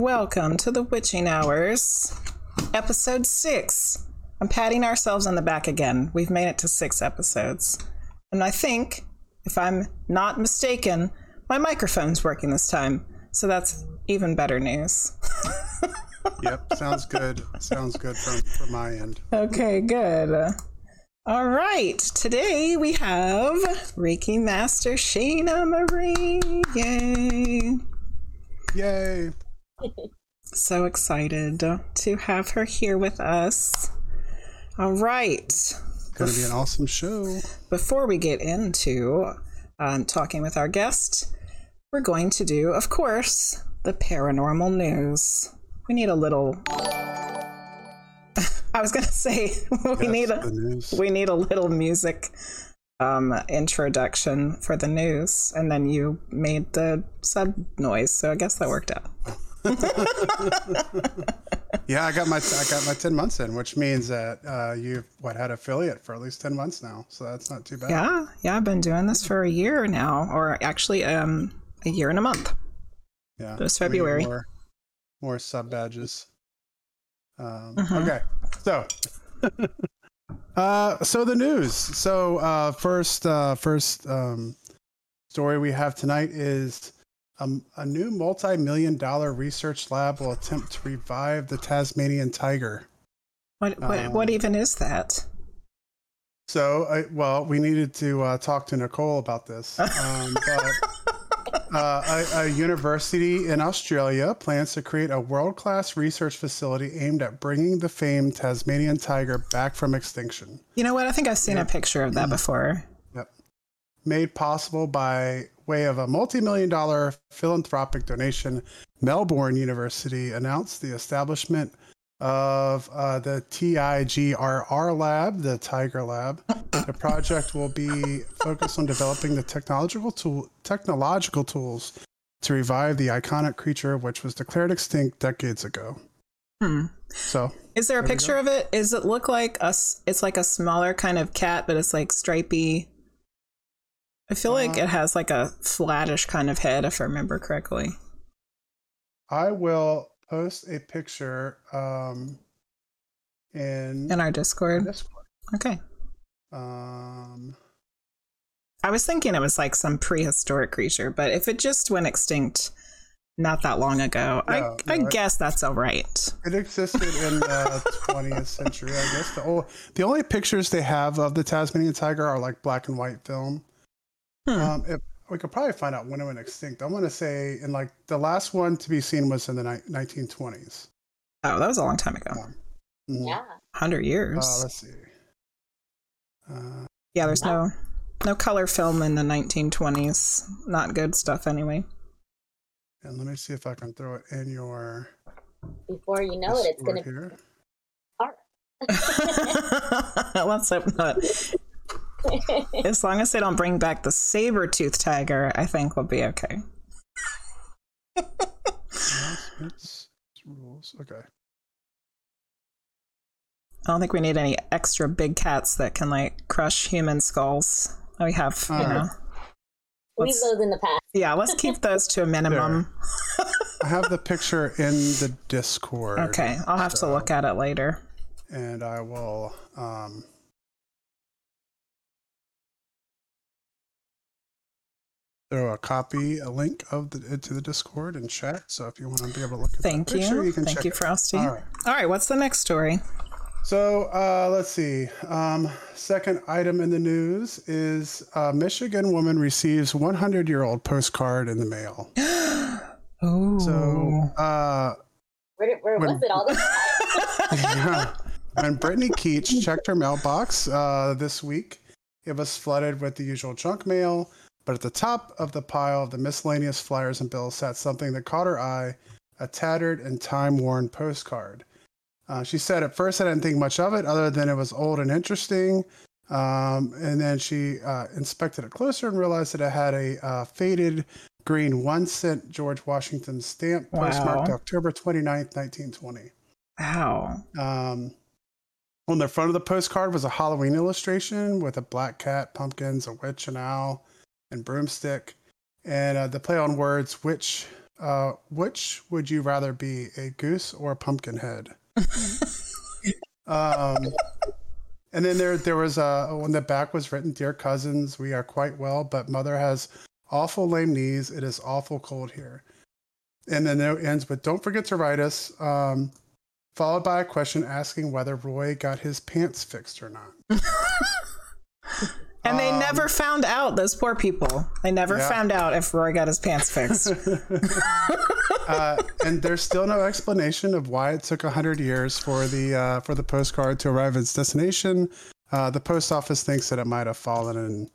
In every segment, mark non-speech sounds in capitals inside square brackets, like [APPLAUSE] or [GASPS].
Welcome to the Witching Hours, episode six. I'm patting ourselves on the back again. We've made it to six episodes. And I think, if I'm not mistaken, my microphone's working this time. So that's even better news. [LAUGHS] Yep, sounds good. sounds good from, from my end. Okay, good. All right. Today we have Reiki Master Shaina Marie. Yay. Yay. So excited to have her here with us. All right. Gonna be an awesome show. Before we get into um, talking with our guest, we're going to do, of course, the paranormal news. We need a little. [LAUGHS] I was gonna say [LAUGHS] we Yes, need a we need a little music um, introduction for the news, and then you made the sub noise, so I guess that worked out. [LAUGHS] Yeah, I got my I got my ten months in, which means that uh, you've what had affiliate for at least ten months now, so that's not too bad. Yeah, yeah, I've been doing this for a year now, or actually, um, a year and a month. Yeah, It was February. More, more sub badges. Um, Mhm. Okay, so. [LAUGHS] uh, so the news. So uh, first, uh, first um, story we have tonight is um, a new multi-million dollar research lab will attempt to revive the Tasmanian tiger. What what, what Um, even is that? So, I, well, we needed to uh, talk to Nicole about this. [LAUGHS] Um, but uh, a, a university in Australia plans to create a world class research facility aimed at bringing the famed Tasmanian tiger back from extinction. You know what? I think I've seen a picture of that before. Yep. Made possible by way of a multi million dollar philanthropic donation, Melbourne University announced the establishment of uh, the TIGRR lab, the Tiger Lab. The project will be focused on developing the technological tool, technological tools to revive the iconic creature, which was declared extinct decades ago. Hmm. So, Is there a There picture of it? Does it look like us? It's like a smaller kind of cat, but it's like stripy. I feel like Uh, it has like a flattish kind of head, if I remember correctly. I will post a picture um, in, In our Discord. Discord. Okay. Um, I was thinking it was like some prehistoric creature, but if it just went extinct not that long ago, No, I, no, I it- guess that's all right. It existed in the [LAUGHS] 20th century, I guess. The, o- the only pictures they have of the Tasmanian tiger are like black and white film. Hmm. Um, if, we could probably find out when it went extinct. I'm going to say, in like the last one to be seen was in the ni- 1920s. Oh, that was a long time ago. Um, mhm. Yeah. 100 years. Uh, let's see. Uh, yeah, there's no no color film in the 1920s. Not good stuff anyway. and let me see if I can throw it in your. Before you know it, it's going to here. [LAUGHS] [LAUGHS] Let's hope not. As long as they don't bring back the saber tooth tiger, I think we'll be okay. Announcements, rules. Okay. I don't think we need any extra big cats that can like crush human skulls. We have, you Alright. know. Leave Let's- those in the past. Yeah, let's keep those to a minimum. I have the picture in the Discord. Okay, I'll have to look at it later. and I will um, throw a copy, a link of the into the Discord and chat. So if you want to be able to look at Thank that picture, you. you can Thank check you, it. Frosty. All right. All right, what's the next story? So uh, let's see. Um, second item in the news is a Michigan woman receives 100 year old postcard in the mail. [GASPS] Oh. So uh, Where, where When- was it all this [LAUGHS] time? yeah. When Brittany Keach checked her mailbox uh, this week, it was flooded with the usual junk mail. But at the top of the pile of the miscellaneous flyers and bills sat something that caught her eye a tattered and time worn postcard. Uh, she said, At first, I didn't think much of it other than it was old and interesting. Um, and then she uh, inspected it closer and realized that it had a uh, faded green one cent George Washington stamp postmarked Wow. October 29th, 1920. Wow. Um, on the front of the postcard was a Halloween illustration with a black cat, pumpkins, a witch, an owl, and broomstick. And uh, the play on words, which uh, which would you rather be, a goose or a pumpkin head? [LAUGHS] um, and then there there was a on the back was written, "Dear cousins, we are quite well, but mother has awful lame knees. It is awful cold here." And then it ends with, "Don't forget to write us." Um, followed by a question asking whether Roy got his pants fixed or not. [LAUGHS] And they Um, never found out, those poor people. They never Yeah. found out if Roy got his pants fixed. [LAUGHS] uh, and there's still no explanation of why it took hundred years for the uh, for the postcard to arrive at its destination. Uh, the post office thinks that it might have fallen in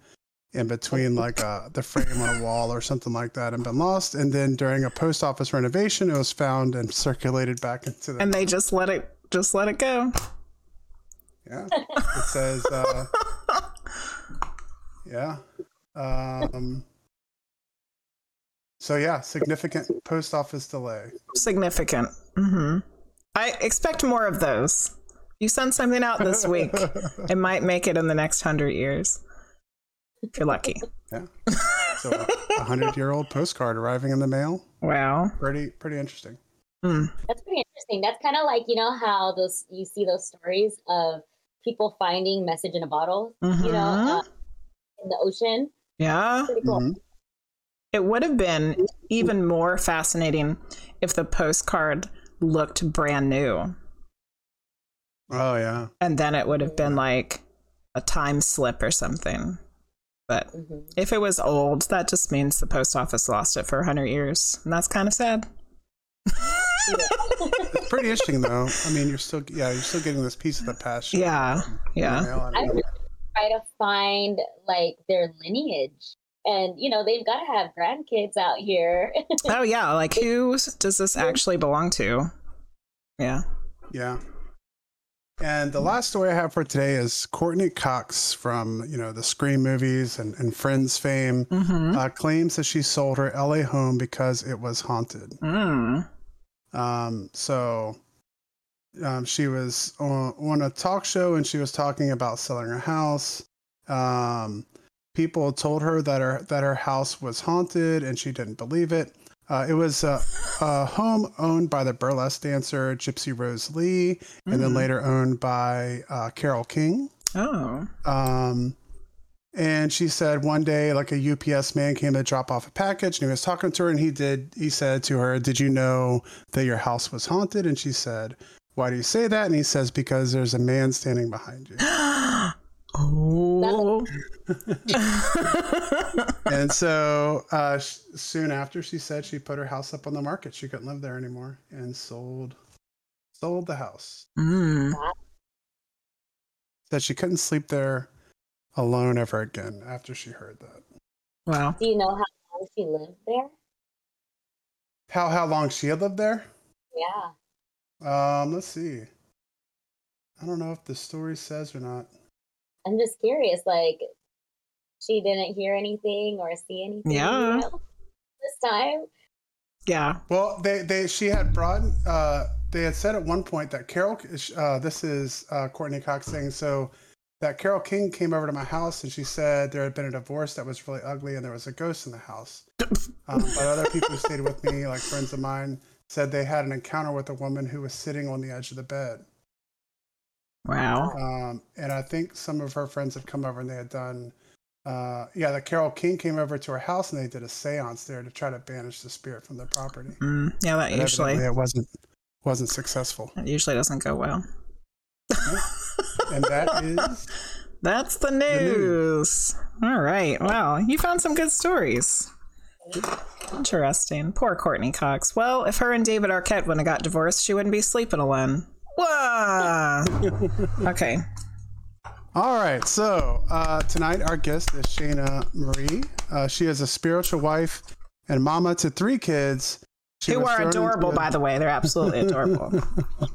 in between like uh, the frame on a wall or something like that and been lost. And then during a post office renovation, it was found and circulated back into the. and they just let it just let it go. yeah, it says. Uh, [LAUGHS] yeah. Um, so yeah, significant post office delay. Significant. hmm I expect more of those. You send something out this week, [LAUGHS] it might make it in the next hundred years. If you're lucky. Yeah. So a hundred year old postcard arriving in the mail. Wow. Pretty pretty interesting. Mm. That's pretty interesting. That's kind of like you know how those you see those stories of people finding message in a bottle, you know, Mhm. uh, in the ocean. Yeah. Pretty cool. Mhm. It would have been even more fascinating if the postcard looked brand new. Oh yeah. And then it would have been like a time slip or something. But hmm if it was old, that just means the post office lost it for 100 years. And that's kind of sad. It's pretty interesting though. [LAUGHS] I mean you're still yeah, you're still getting this piece of the past. Yeah. Yeah. I I mean, would try to find like their lineage, and you know they've got to have grandkids out here. [LAUGHS] Oh, yeah. Like, who does this actually belong to? Yeah. yeah. And the last story I have for today is Courteney Cox from, you know, the Scream movies and, and Friends fame Mm-hmm. uh, claims that she sold her LA home because it was haunted. Mm. Um, so um, she was on, on a talk show and she was talking about selling her house. Um, people told her that her that her house was haunted and she didn't believe it. Uh, it was a, a home owned by the burlesque dancer Gypsy Rose Lee, and then Mm. later owned by uh, Carole King. Oh. Um, and she said one day, like a UPS man came to drop off a package, and he was talking to her, and he did. He said to her, "Did you know that your house was haunted?" And she said, "Why do you say that?" And he says, "Because there's a man standing behind you." [GASPS] oh. [LAUGHS] and so uh, sh- soon after, she said she put her house up on the market. She couldn't live there anymore, and sold sold the house. mm. Said she couldn't sleep there alone ever again after she heard that. Wow. Do you know how long she lived there? How how long she had lived there? Yeah. Um, let's see. I don't know if the story says or not. I'm just curious, like she didn't hear anything or see anything. Yeah. this time. Yeah. Well, they they she had brought. Uh, they had said at one point that Carol. Uh, this is uh, Courteney Cox saying so. That Carole King came over to my house and she said there had been a divorce that was really ugly and there was a ghost in the house. [LAUGHS] Um, but other people who stayed with me, like friends of mine, said they had an encounter with a woman who was sitting on the edge of the bed. Wow. Um, and I think some of her friends had come over and they had done, uh, yeah, that Carole King came over to her house and they did a seance there to try to banish the spirit from the property. Mm. Yeah, that But usually it wasn't wasn't successful. It usually doesn't go well. And that [LAUGHS] is That's the news. news. All right. Wow. You found some good stories. Interesting. Poor Courteney Cox. Well, if her and David Arquette wouldn't have got divorced, she wouldn't be sleeping alone. Whoa. okay. all right. So uh, tonight our guest is Shaina Marie. Uh, she is a spiritual wife and mama to three kids. She Who are thrown into adorable, a- by the way. They're absolutely adorable. [LAUGHS] [LAUGHS]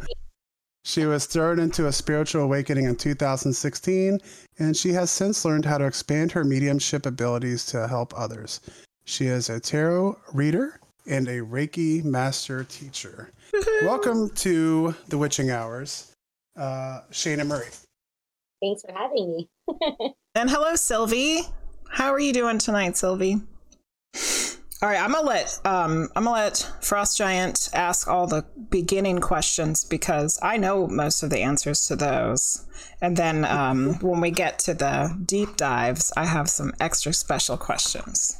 She was thrown into a spiritual awakening in 2016, and she has since learned how to expand her mediumship abilities to help others. She is a tarot reader and a Reiki master teacher. [LAUGHS] Welcome to the Witching Hours, uh, Shaina Murray. Thanks for having me. [LAUGHS] and hello, Sylvie. How are you doing tonight, Sylvie? All right, I'm gonna let um, I'm gonna let Frost Giant ask all the beginning questions because I know most of the answers to those, and then um, [LAUGHS] when we get to the deep dives, I have some extra special questions.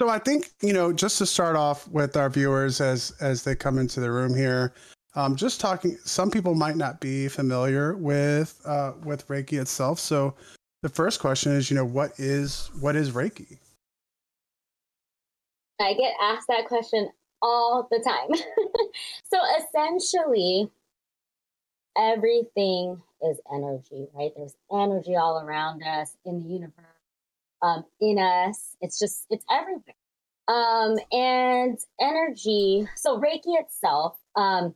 So I think you know, just to start off with our viewers as as they come into the room here, um, just talking. Some people might not be familiar with uh, with Reiki itself. So the first question is, you know, what is what is Reiki? I get asked that question all the time. [LAUGHS] so essentially, everything is energy, right? There's energy all around us in the universe, um, in us. It's just, it's everywhere. Um, and energy, so Reiki itself, um,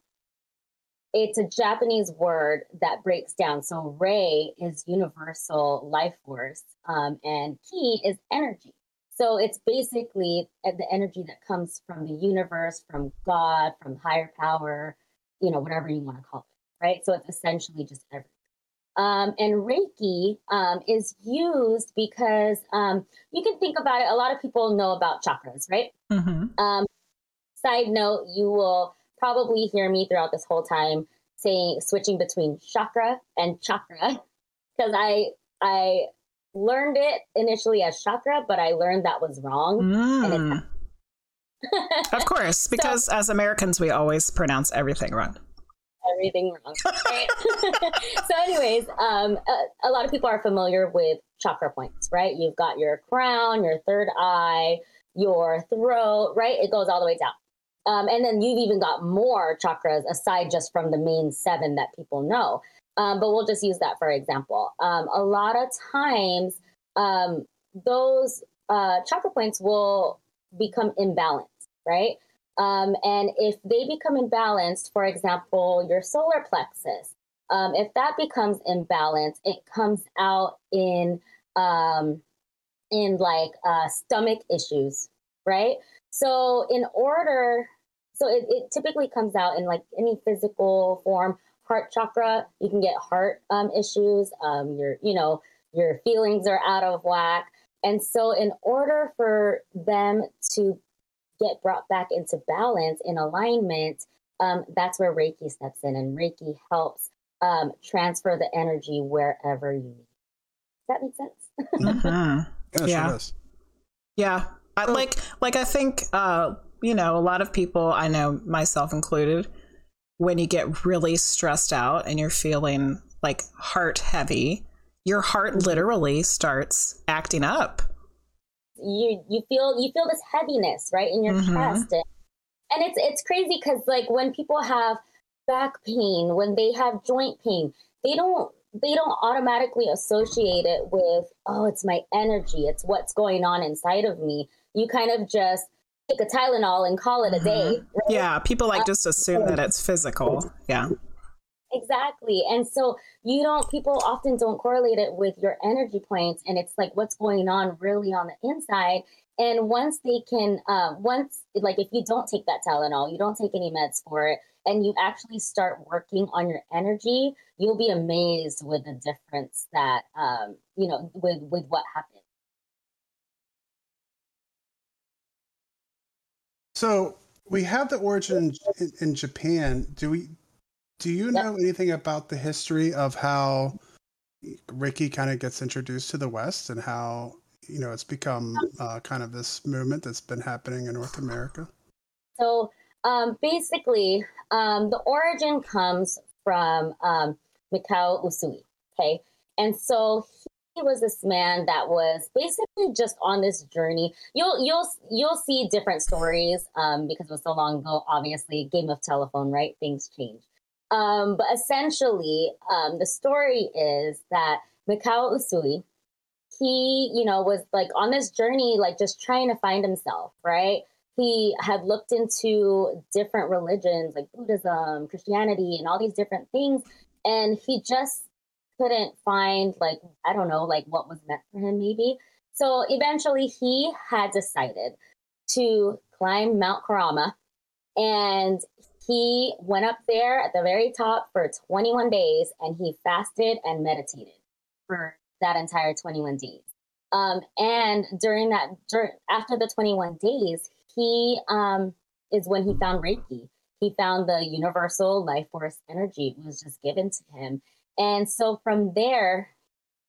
it's a Japanese word that breaks down. So Rei is universal life force, um, and Ki is energy. So it's basically the energy that comes from the universe, from God, from higher power, you know, whatever you want to call it, right? So it's essentially just everything. Um, and Reiki um, is used because um, you can think about it. A lot of people know about chakras, right? Mm-hmm. Um, side note, you will probably hear me throughout this whole time saying switching between chakra and chakra [LAUGHS] because I I learned it initially as chakra, but I learned that was wrong. Mm. of course, [LAUGHS] because so, as Americans, we always pronounce everything wrong. Everything wrong. Right? [LAUGHS] so, anyways, um, a, a, lot of people are familiar with chakra points, right? You've got your crown, your third eye, your throat, right? It goes all the way down. Um, and then you've even got more chakras aside just from the main seven that people know. Um, but we'll just use that for example. Um, a lot of times, um, those uh, chakra points will become imbalanced, right? Um, and if they become imbalanced, for example, your solar plexus, um, if that becomes imbalanced, it comes out in um, in like uh, stomach issues, right? So in order, so it, it typically comes out in like any physical form heart chakra, you can get heart um, issues. Um, your, you know, your feelings are out of whack. And so, in order for them to get brought back into balance, in alignment, um, that's where Reiki steps in, and Reiki helps um, transfer the energy wherever you need. Does that make sense? mm-hmm. [LAUGHS] yeah, sure yeah. I, like, like I think, uh, you know, a lot of people I know, myself included, when you get really stressed out and you're feeling like heart heavy, your heart mm-hmm. literally starts acting up. You you feel you feel this heaviness right in your mm-hmm. chest, and, and it's it's crazy because like when people have back pain, when they have joint pain, they don't they don't automatically associate it with oh it's my energy, it's what's going on inside of me. You kind of just take a Tylenol and call it a day. Mm-hmm. Right? Yeah, people like just assume that it's physical. Yeah. Exactly. And so you don't, people often don't correlate it with your energy points. And it's like what's going on really on the inside. And once they can, uh, once, like if you don't take that Tylenol, you don't take any meds for it, and you actually start working on your energy, you'll be amazed with the difference that, um, you know, with, with what happens. So we have the origin in, in Japan. Do we? Do you know anything about the history of how Reiki kind of gets introduced to the West and how you know it's become uh, kind of this movement that's been happening in North America? So um, basically, um, the origin comes from um, Mikao Usui. Okay, and so he was this man that was basically just on this journey. You'll you'll you'll see different stories um, because it was so long ago. Obviously, game of telephone, right? Things change. Um, but essentially, um, the story is that Mikao Usui, he you know was like on this journey, like just trying to find himself, right? He had looked into different religions like Buddhism, Christianity, and all these different things, and he just couldn't find like I don't know like what was meant for him maybe. So eventually he had decided to climb Mount Kurama and he went up there at the very top for 21 days and he fasted and meditated for that entire 21 days. Um, and during that, dur- after the 21 days, he um, is when he found Reiki. He found the universal life force energy was just given to him. And so from there,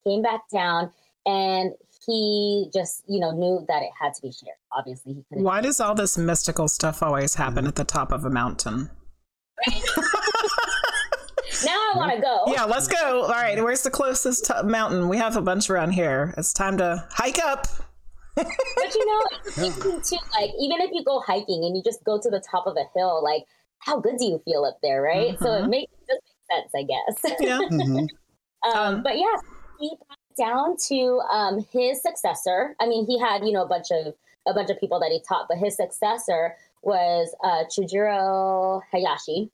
came back down and he just, you know, knew that it had to be shared. Obviously, he couldn't. Why does all this mystical stuff always happen at the top of a mountain? [LAUGHS] Now I [LAUGHS] want to go. Yeah, let's go. All right, where's the closest t- mountain? We have a bunch around here. It's time to hike up. [LAUGHS] But you know, too. Like even if you go hiking and you just go to the top of a hill, like how good do you feel up there, right? So it Mhm. makes it just makes sense, I guess. Yeah. Mhm. um, Um, but yeah, he down to um, his successor. I mean, he had you know a bunch of a bunch of people that he taught, but his successor was uh, Chujiro Hayashi,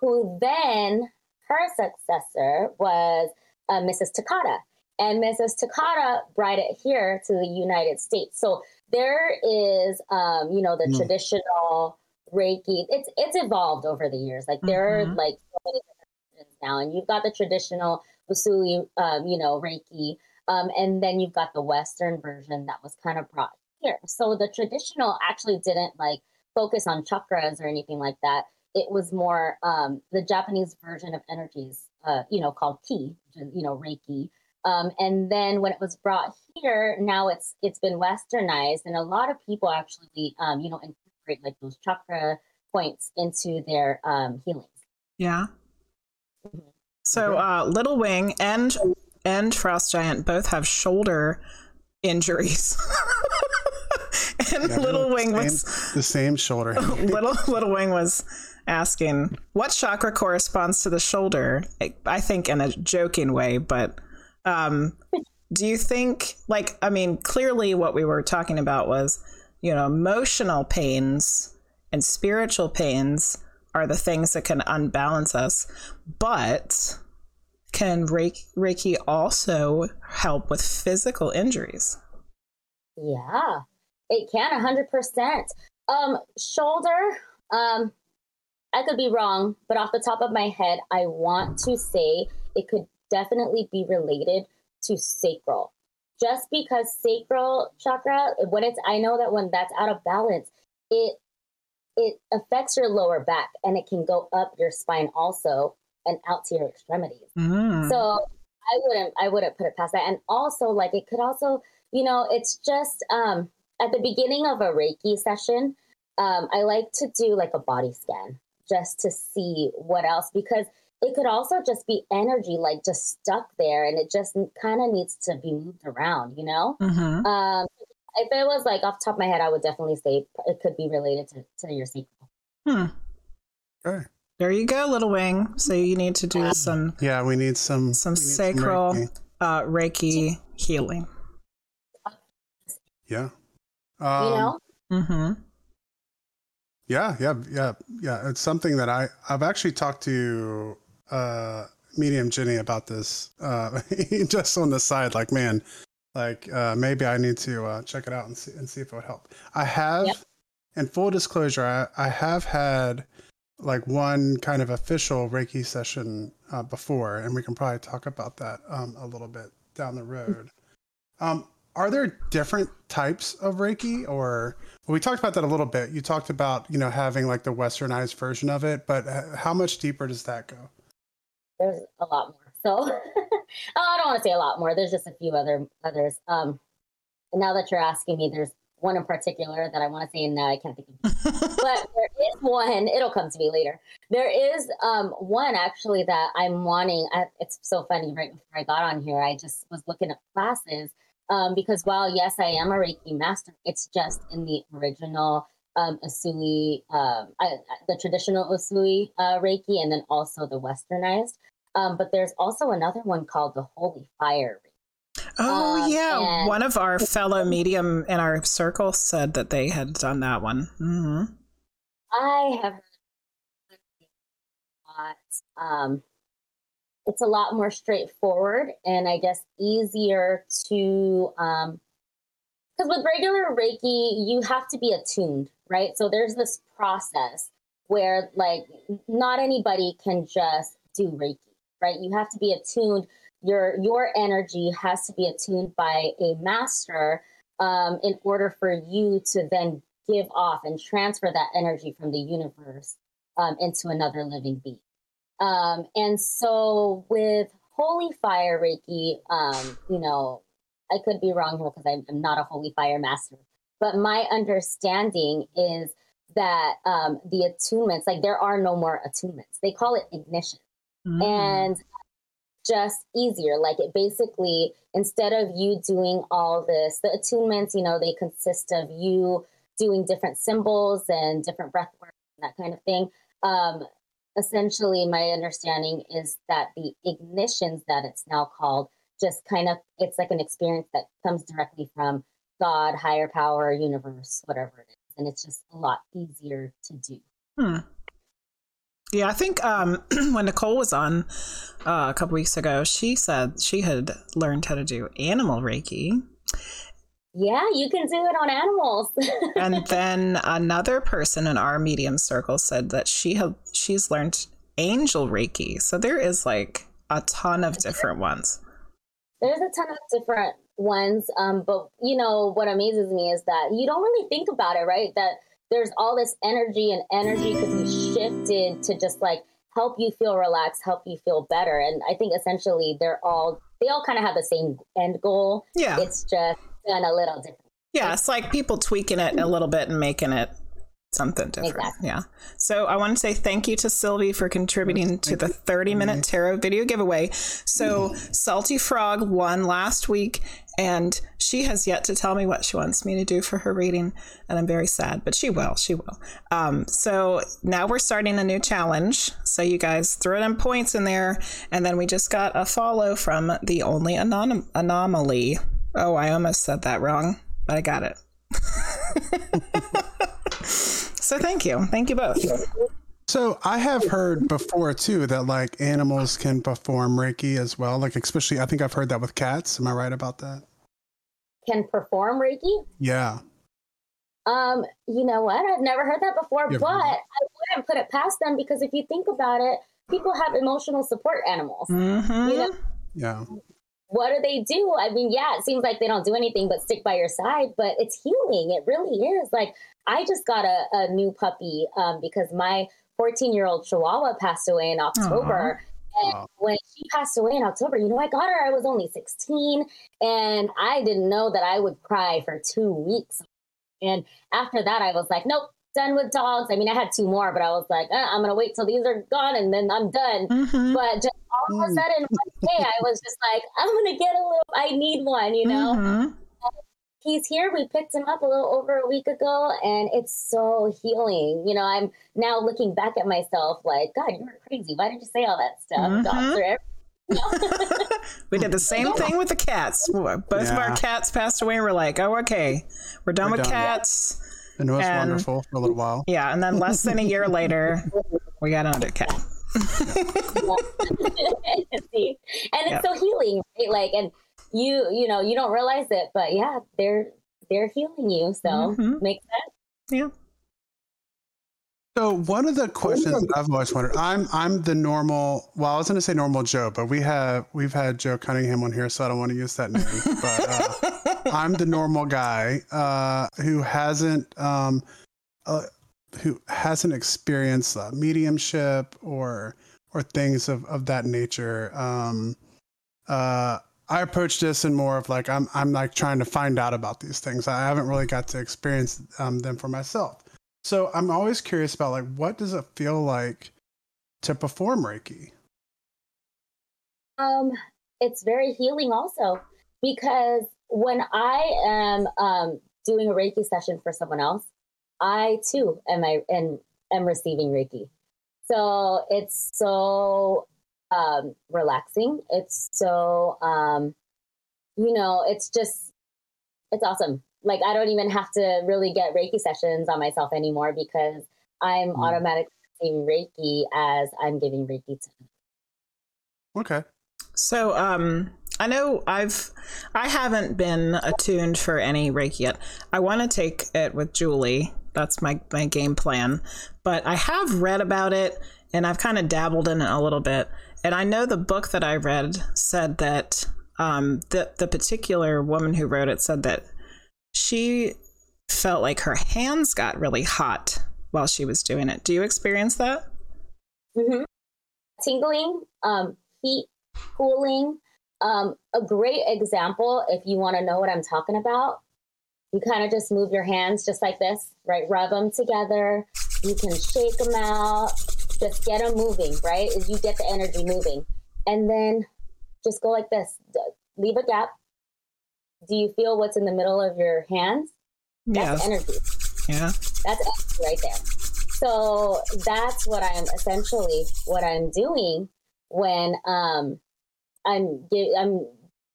who then her successor was uh, Mrs. Takata. And Mrs. Takata brought it here to the United States. So there is, um, you know, the Mm. traditional Reiki. It's it's evolved over the years. Like there are Mhm. like so many different versions now, and you've got the traditional Usui, um, you know, Reiki, um, and then you've got the Western version that was kind of brought here. So the traditional actually didn't like focus on chakras or anything like that. It was more um, the Japanese version of energies, uh, you know, called ki, you know, Reiki. Um, and then when it was brought here, now it's it's been westernized, and a lot of people actually, um, you know, incorporate like those chakra points into their um, healings. Yeah. Mhm. So uh, Little Wing and and Frost Giant both have shoulder injuries. [LAUGHS] and Yeah, Little Wing same- was the same shoulder. [LAUGHS] little little wing was asking what chakra corresponds to the shoulder I- i think in a joking way but um do you think like i mean clearly what we were talking about was you know emotional pains and spiritual pains are the things that can unbalance us but can reiki, also help with physical injuries Yeah, it can hundred percent. Um, shoulder. Um, I could be wrong, but off the top of my head, I want to say it could definitely be related to sacral. Just because sacral chakra, when it's, I know that when that's out of balance, it it affects your lower back and it can go up your spine also and out to your extremities. Mm. So I wouldn't I wouldn't put it past that. And also like it could also, you know, it's just um at the beginning of a Reiki session, um, I like to do like a body scan just to see what else because it could also just be energy like just stuck there and it just kind of needs to be moved around, you know? hmm Um if it was like off the top of my head, I would definitely say it could be related to, to your sacral. Hmm. Okay. There you go, little wing. So you need to do some Yeah, we need some some need sacral Reiki. uh, Reiki healing. Yeah. You Um, know? Mm-hmm. Yeah, yeah, yeah, yeah. It's something that I I've actually talked to uh medium Jenny about this uh [LAUGHS] just on the side like man like uh maybe I need to uh check it out and see and see if it would help. I have Yep. in full disclosure I I have had like one kind of official Reiki session uh, before and we can probably talk about that um a little bit down the road. Um are there different types of Reiki or well, we talked about that a little bit. You talked about, you know, having like the westernized version of it, but uh, how much deeper does that go? there's a lot more. So [LAUGHS] oh, I don't want to say a lot more. There's just a few other others. Um, now that you're asking me, there's one in particular that I want to say, and now I can't think of. [LAUGHS] but there is one. It'll come to me later. There is um one actually that I'm wanting. I, it's so funny. Right before I got on here, I just was looking at classes. Um, because while yes, I am a Reiki master, it's just in the original um, Usui, um, I, the traditional Usui uh, Reiki, and then also the westernized. Um, but there's also another one called the Holy Fire Reiki. Oh Um, yeah, one of our fellow medium in our circle said that they had done that one. hmm I have heard. Um, it's a lot more straightforward and I guess easier to um because with regular Reiki, you have to be attuned, right? So there's this process where like not anybody can just do Reiki, right? You have to be attuned. your your energy has to be attuned by a master um, in order for you to then give off and transfer that energy from the universe um, into another living being. Um, and so with holy fire Reiki, um, you know, I could be wrong here because I'm, I'm, not a holy fire master, but my understanding is that um, the attunements, like there are no more attunements. They call it ignition. Mm. And just easier. Like it basically, instead of you doing all this, the attunements, you know, they consist of you doing different symbols and different breath work and that kind of thing. Um, essentially, my understanding is that the ignitions that it's now called just kind of, it's like an experience that comes directly from God, higher power, universe, whatever it is. And it's just a lot easier to do. Hmm. Yeah, I think um, [CLEARS THROAT] when Nicole was on uh, a couple weeks ago, she said she had learned how to do animal Reiki. Yeah, you can do it on animals. [LAUGHS] and then another person in our medium circle said that she had she's learned angel Reiki. So there is like a ton of different ones. There's a ton of different ones. Um, but you know what amazes me is that you don't really think about it, right? That there's all this energy and energy could be shifted to just like help you feel relaxed, help you feel better. And I think essentially they're all they all kind of have the same end goal. Yeah. It's just done a little different. Yeah, it's like people tweaking it a little bit and making it something different. Exactly. Yeah. So I want to say thank you to Sylvie for contributing to the 30 minute tarot video giveaway. So Salty Frog won last week and she has yet to tell me what she wants me to do for her reading and i'm very sad but she will she will um, so now we're starting a new challenge so you guys throw them points in there and then we just got a follow from the only anom- anomaly oh i almost said that wrong but i got it [LAUGHS] So thank you. Thank you both. So I have heard before too that like animals can perform Reiki as well. Like especially I think I've heard that with cats. Am I right about that? Can perform Reiki? Yeah. Um, you know what? I've never heard that before, but I wouldn't put it past them because if you think about it, people have emotional support animals. Mm-hmm. You know? Yeah. What do they do? I mean, yeah, it seems like they don't do anything but stick by your side, but it's healing. It really is. Like I just got a, a new puppy um, because my 14 year old Chihuahua passed away in October. And wow. when she passed away in October, you know, I got her, I was only 16, and I didn't know that I would cry for two weeks. And after that, I was like, nope, done with dogs. I mean, I had two more, but I was like, uh, I'm going to wait till these are gone and then I'm done. Mm-hmm. But just all of a mm. sudden, one [LAUGHS] day, I was just like, I'm going to get a little, I need one, you know? Mm-hmm he's here. We picked him up a little over a week ago, and it's so healing. You know, I'm now looking back at myself like, God, you were crazy. Why did you say all that stuff? Mm-hmm. [LAUGHS] we did the same thing with the cats. Both yeah. of our cats passed away, and we're like, oh, okay, we're done we're with done. cats. And it was and, wonderful for a little while. Yeah, and then less than a year later, we got another cat. [LAUGHS] and it's yep. so healing, right? Like, and you you know you don't realize it but yeah they're they're healing you so mm-hmm. makes sense yeah so one of the questions I've always wondered, I'm I'm the normal. Well, I was going to say normal Joe, but we have we've had Joe Cunningham on here, so I don't want to use that name. but uh, I'm the normal guy uh, who hasn't um, uh, who hasn't experienced uh, mediumship or or things of of that nature. Um, uh, I approach this in more of like I'm I'm like trying to find out about these things. I haven't really got to experience um, them for myself. So I'm always curious about like what does it feel like to perform Reiki? Um, it's very healing also because when I am um, doing a Reiki session for someone else, I too am I am, am receiving Reiki. So it's so um, relaxing. It's so, um, you know, it's just, it's awesome. Like I don't even have to really get Reiki sessions on myself anymore because I'm mm. automatically giving Reiki as I'm giving Reiki to. Okay. So, um, I know I've I haven't been attuned for any Reiki yet. I want to take it with Julie. That's my my game plan. But I have read about it and I've kind of dabbled in it a little bit. And I know the book that I read said that um, the the particular woman who wrote it said that she felt like her hands got really hot while she was doing it. Do you experience that? Mm-hmm. Tingling, um, heat, cooling. Um, a great example, if you want to know what I'm talking about, you kind of just move your hands just like this, right? Rub them together. You can shake them out. Just get them moving, right? You get the energy moving. And then just go like this. Leave a gap. Do you feel what's in the middle of your hands? That's energy. Yeah. That's energy right there. So that's what I'm essentially what I'm doing when um I'm I'm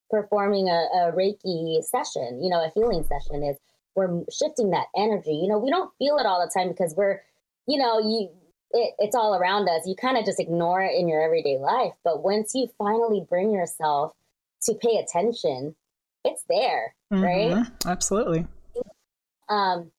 performing a, a Reiki session, you know, a healing session is we're shifting that energy. You know, we don't feel it all the time because we're, you know, you it, it's all around us. You kind of just ignore it in your everyday life. But once you finally bring yourself to pay attention, it's there, mm-hmm. right? Absolutely. Um,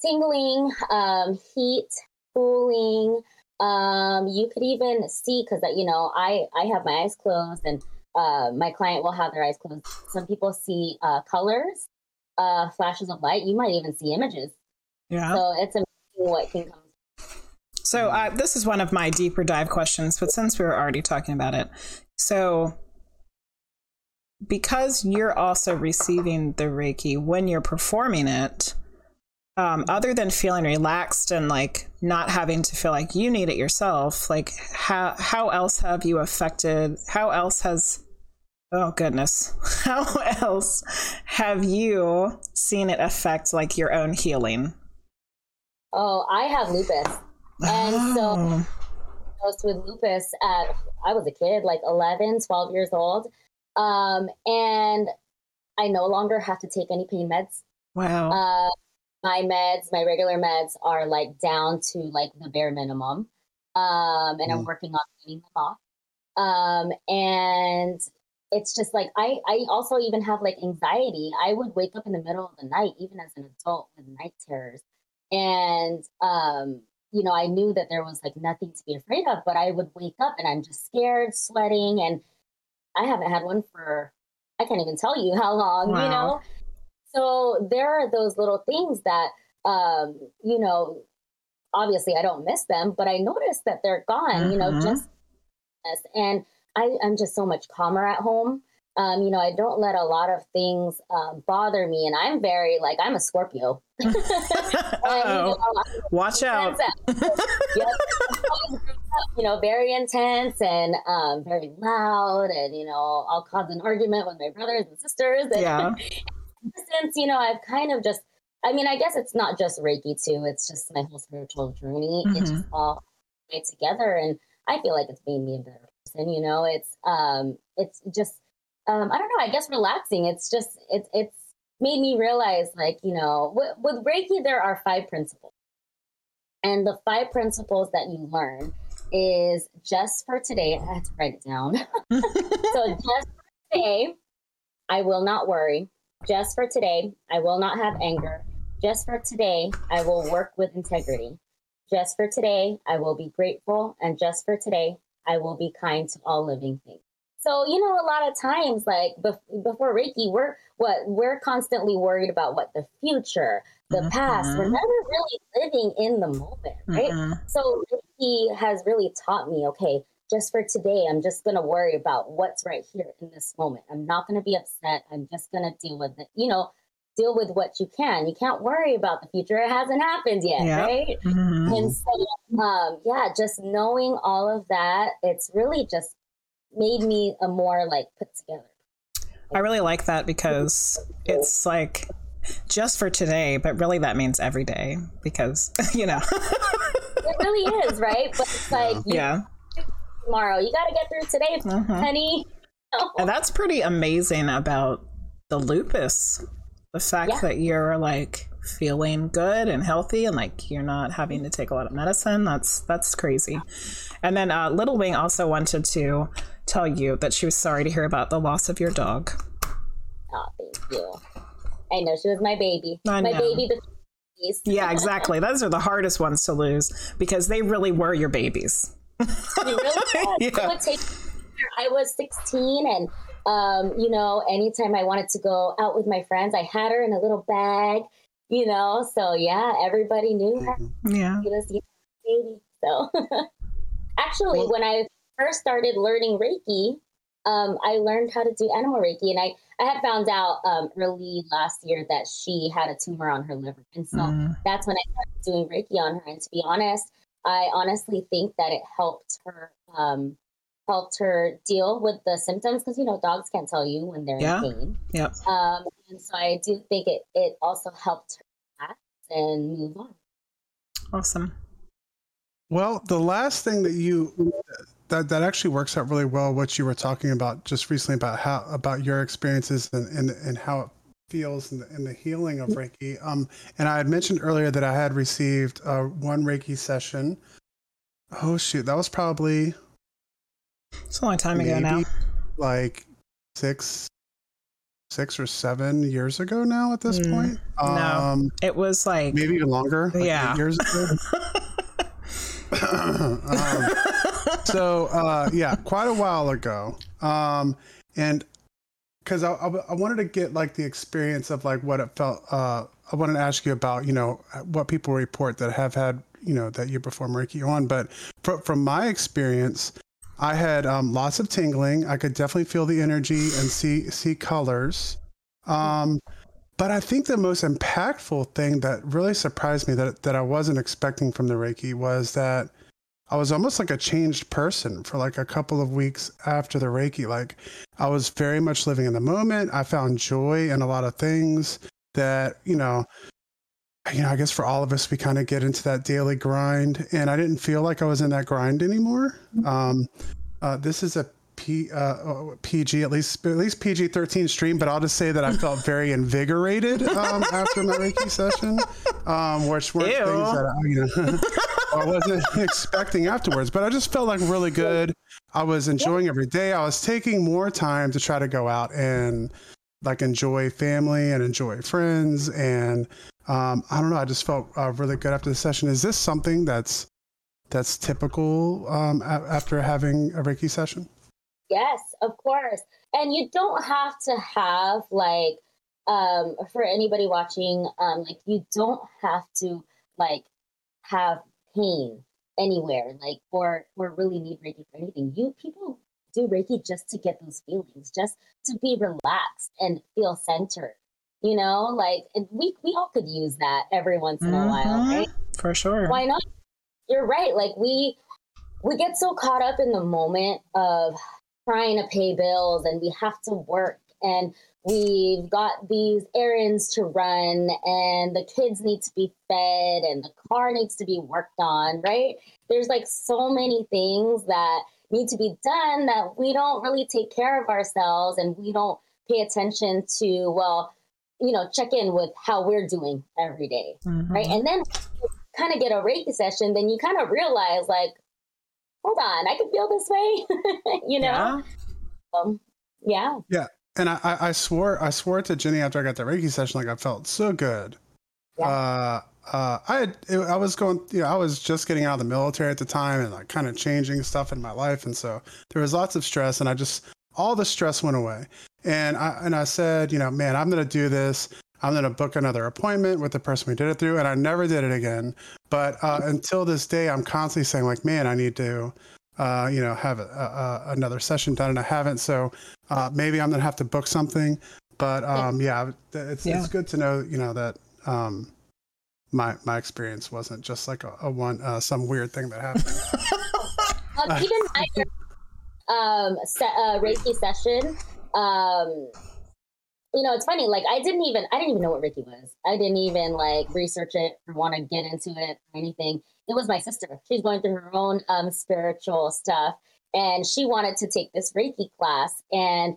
tingling, um, heat, cooling. Um, you could even see because you know I I have my eyes closed and uh, my client will have their eyes closed. Some people see uh, colors, uh, flashes of light. You might even see images. Yeah. So it's amazing what can come. So uh, this is one of my deeper dive questions, but since we were already talking about it, so because you're also receiving the Reiki when you're performing it, um, other than feeling relaxed and like not having to feel like you need it yourself, like how how else have you affected? How else has oh goodness, [LAUGHS] how else have you seen it affect like your own healing? Oh, I have lupus, and oh. so I was with lupus at I was a kid, like 11, 12 years old, um, and I no longer have to take any pain meds. Wow. Uh, my meds, my regular meds are like down to like the bare minimum. Um, and mm. I'm working on getting them off. Um, and it's just like I, I also even have like anxiety. I would wake up in the middle of the night, even as an adult, with night terrors. And um, you know, I knew that there was like nothing to be afraid of, but I would wake up and I'm just scared, sweating, and I haven't had one for I can't even tell you how long, wow. you know. So there are those little things that, um, you know, obviously I don't miss them, but I notice that they're gone, mm-hmm. you know, mm-hmm. just and I, I'm just so much calmer at home. Um, you know, I don't let a lot of things um, bother me, and I'm very like I'm a Scorpio. [LAUGHS] [LAUGHS] and, you know, Watch out! [LAUGHS] yep. you know, very intense and um, very loud, and you know, I'll cause an argument with my brothers and sisters. And, yeah. since you know i've kind of just i mean i guess it's not just reiki too it's just my whole spiritual journey mm-hmm. it's just all made together and i feel like it's made me a better person you know it's um it's just um i don't know i guess relaxing it's just it's it's made me realize like you know with, with reiki there are five principles and the five principles that you learn is just for today i had to write it down [LAUGHS] so [LAUGHS] just for today i will not worry just for today, I will not have anger. Just for today, I will work with integrity. Just for today, I will be grateful. And just for today, I will be kind to all living things. So, you know, a lot of times, like before Reiki, we're what we're constantly worried about what the future, the mm-hmm. past. We're never really living in the moment, right? Mm-hmm. So Reiki has really taught me, okay, just for today, I'm just going to worry about what's right here in this moment. I'm not going to be upset. I'm just going to deal with it, you know, deal with what you can. You can't worry about the future. It hasn't happened yet, yeah. right? Mm-hmm. And so, um, yeah, just knowing all of that, it's really just made me a more like put together. I really like that because it's like just for today, but really that means every day because, [LAUGHS] you know. it really is, right? But it's like, yeah tomorrow. You got to get through today, mm-hmm. honey. [LAUGHS] and that's pretty amazing about the lupus. The fact yeah. that you're like feeling good and healthy and like you're not having to take a lot of medicine. That's that's crazy. And then uh, Little Wing also wanted to tell you that she was sorry to hear about the loss of your dog. Oh, thank you. I know she was my baby. I my baby. yeah, exactly. Those are the hardest ones to lose because they really were your babies. Really. [LAUGHS] Yeah. Would take I was 16 and um, you know, anytime I wanted to go out with my friends, I had her in a little bag, you know. So yeah, everybody knew her. Yeah. She was baby. So [LAUGHS] actually Well- when I first started learning Reiki, um, I learned how to do animal Reiki and I, I had found out um, early last year that she had a tumor on her liver. And so Mm. that's when I started doing Reiki on her. And to be honest, I honestly think that it helped her um, helped her deal with the symptoms because you know dogs can't tell you when they're Yeah. in pain. Yep. Um, and so I do think it it also helped her relax and move on. Awesome. Well, the last thing that you that that actually works out really well what you were talking about just recently about how about your experiences and and, and how it feels in the, in the healing of Reiki. Um, and I had mentioned earlier that I had received uh, one Reiki session. Oh shoot, that was probably It's a long time ago now. like six six or seven years ago now at this Mm, point. no. Um, It was like maybe even longer. like Yeah. years ago. [LAUGHS] [COUGHS] um, so uh, yeah, quite a while ago, um, and because I, I, I wanted to get like the experience of like what it felt. Uh, I wanted to ask you about you know what people report that have had you know that you perform Reiki on, but fr- from my experience. I had um, lots of tingling. I could definitely feel the energy and see see colors. Um, but I think the most impactful thing that really surprised me that that I wasn't expecting from the Reiki was that I was almost like a changed person for like a couple of weeks after the Reiki. Like I was very much living in the moment. I found joy in a lot of things that, you know, you know, I guess for all of us, we kind of get into that daily grind, and I didn't feel like I was in that grind anymore. Um, uh, this is a P, uh, PG, at least at least PG thirteen stream, but I'll just say that I felt [LAUGHS] very invigorated um, after my Reiki [LAUGHS] session, um, which weren't things that I, you know, [LAUGHS] I wasn't expecting afterwards. But I just felt like really good. I was enjoying every day. I was taking more time to try to go out and like enjoy family and enjoy friends and um, I don't know. I just felt uh, really good after the session. Is this something that's that's typical um, a- after having a Reiki session? Yes, of course. And you don't have to have like um for anybody watching um like you don't have to like have pain anywhere like or or really need Reiki for anything. You people do Reiki just to get those feelings, just to be relaxed and feel centered. You know, like and we we all could use that every once in a while, Mhm. right? For sure. why not you're right like we we get so caught up in the moment of trying to pay bills and we have to work and we've got these errands to run and the kids need to be fed and the car needs to be worked on right there's like so many things that need to be done that we don't really take care of ourselves and we don't pay attention to well you know check in with how we're doing every day Mhm. right? And then kind of get a Reiki session, then you kind of realize, like, hold on, I can feel this way, [LAUGHS] you know? Yeah. Um, yeah. And I, I, I swore I swore to Jenny after I got the Reiki session, like I felt so good. Yeah. Uh, uh, I had I was going, you know, I was just getting out of the military at the time and like kind of changing stuff in my life, and so there was lots of stress, and I just all the stress went away. And I and I said, you know, man, I'm gonna do this. I'm gonna book another appointment with the person we did it through, and I never did it again. But uh, until this day, I'm constantly saying like, man, I need to, uh, you know, have a, a, a- another session done, and I haven't. So uh, maybe I'm gonna have to book something. But um, yeah, it's Yeah. it's good to know, you know, that um, my my experience wasn't just like a, a one uh, some weird thing that happened. [LAUGHS] Uh, even my um, se- uh, Reiki session, um, you know, it's funny. Like, I didn't even, I didn't even know what Reiki was. I didn't even like research it or want to get into it or anything. It was my sister. She's going through her own um, spiritual stuff, and she wanted to take this Reiki class. And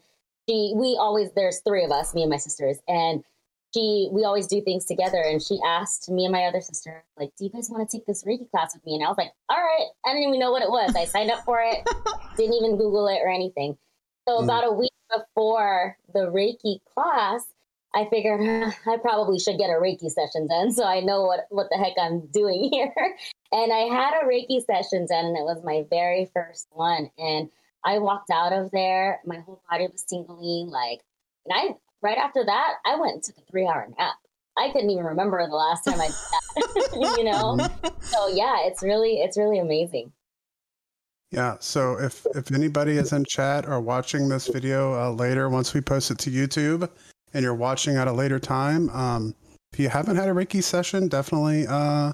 she, we always, there's three of us, me and my sisters, and she, we always do things together. And she asked me and my other sister, like, "Do you guys want to take this Reiki class with me?" And I was like, "All right." I didn't even know what it was. I signed up for it. [LAUGHS] Didn't even Google it or anything. So Mm. about a week before the Reiki class, I figured "Huh, I probably should get a Reiki session done, so I know what what the heck I'm doing [LAUGHS] here. And I had a Reiki session done, and it was my very first one. And I walked out of there, my whole body was tingling. Like, and I, right after that, I went and took a three hour nap. I couldn't even remember the last time I did that, [LAUGHS] you know? So yeah, it's really, it's really amazing. Yeah. So if if anybody is in chat or watching this video uh, later, once we post it to YouTube, and you're watching at a later time, um, if you haven't had a Reiki session, definitely uh,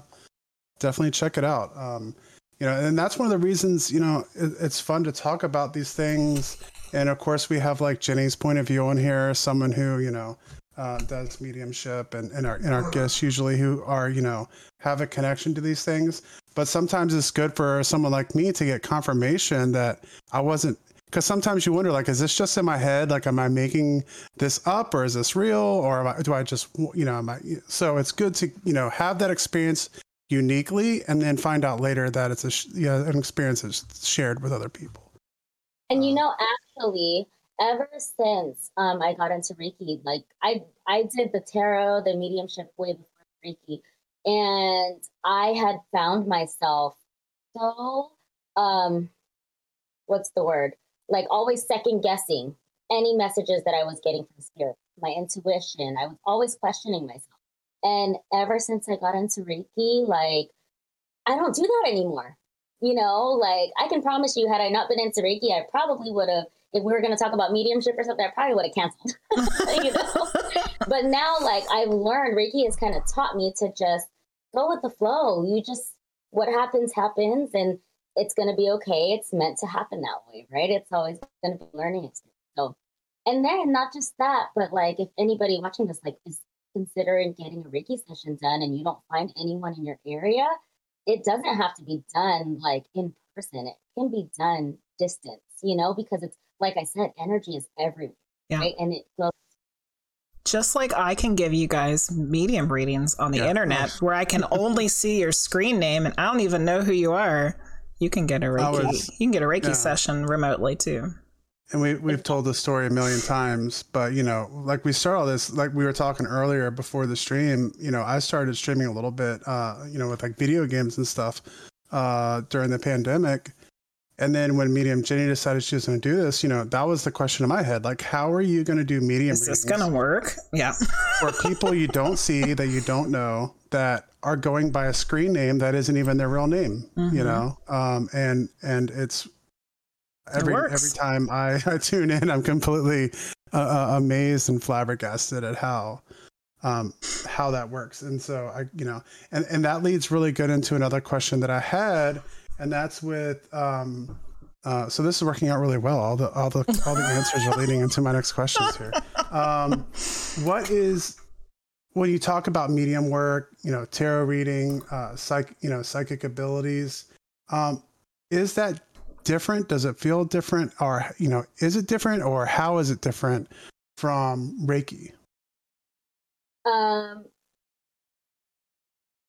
definitely check it out. Um, you know, and that's one of the reasons you know it, it's fun to talk about these things. And of course, we have like Jenny's point of view on here, someone who you know uh, does mediumship, and, and our and our guests usually who are you know have a connection to these things. But sometimes it's good for someone like me to get confirmation that I wasn't because sometimes you wonder like is this just in my head like am i making this up or is this real or I, do i just you know am i so it's good to you know have that experience uniquely and then find out later that it's a yeah, an experience that's shared with other people and you know actually ever since um, i got into reiki like i i did the tarot the mediumship way before reiki and I had found myself so um what's the word? Like always second guessing any messages that I was getting from spirit, my intuition. I was always questioning myself. And ever since I got into Reiki, like I don't do that anymore. You know, like I can promise you, had I not been into Reiki, I probably would have if we were going to talk about mediumship or something, I probably would have canceled. [LAUGHS] you know? [LAUGHS] but now, like I've learned, Reiki has kind of taught me to just go with the flow. You just what happens happens, and it's going to be okay. It's meant to happen that way, right? It's always going to be learning experience. So, and then not just that, but like if anybody watching this like is considering getting a Reiki session done, and you don't find anyone in your area, it doesn't have to be done like in person. It can be done distance, you know, because it's like I said, energy is everywhere, yeah. right? And it goes just like I can give you guys medium readings on the yeah, internet [LAUGHS] where I can only see your screen name and I don't even know who you are, you can get a Reiki. Was, you can get a Reiki yeah. session remotely too. And we we've told the story a million times, but you know, like we start all this, like we were talking earlier before the stream. You know, I started streaming a little bit, uh, you know, with like video games and stuff uh, during the pandemic and then when Medium Jenny decided she was going to do this, you know, that was the question in my head. Like, how are you going to do medium? Is this going to work? Yeah. for people you don't see that you don't know that are going by a screen name that isn't even their real name, mm-hmm. you know? Um, and, and it's every, every time I, [LAUGHS] I tune in, I'm completely uh, uh, amazed and flabbergasted at how, um, how that works. And so I, you know, and, and that leads really good into another question that I had and that's with. Um, uh, so this is working out really well. All the all the all the answers are leading into my next questions here. Um, what is when you talk about medium work, you know, tarot reading, uh, psych, you know, psychic abilities, um, is that different? Does it feel different, or you know, is it different, or how is it different from Reiki? Um.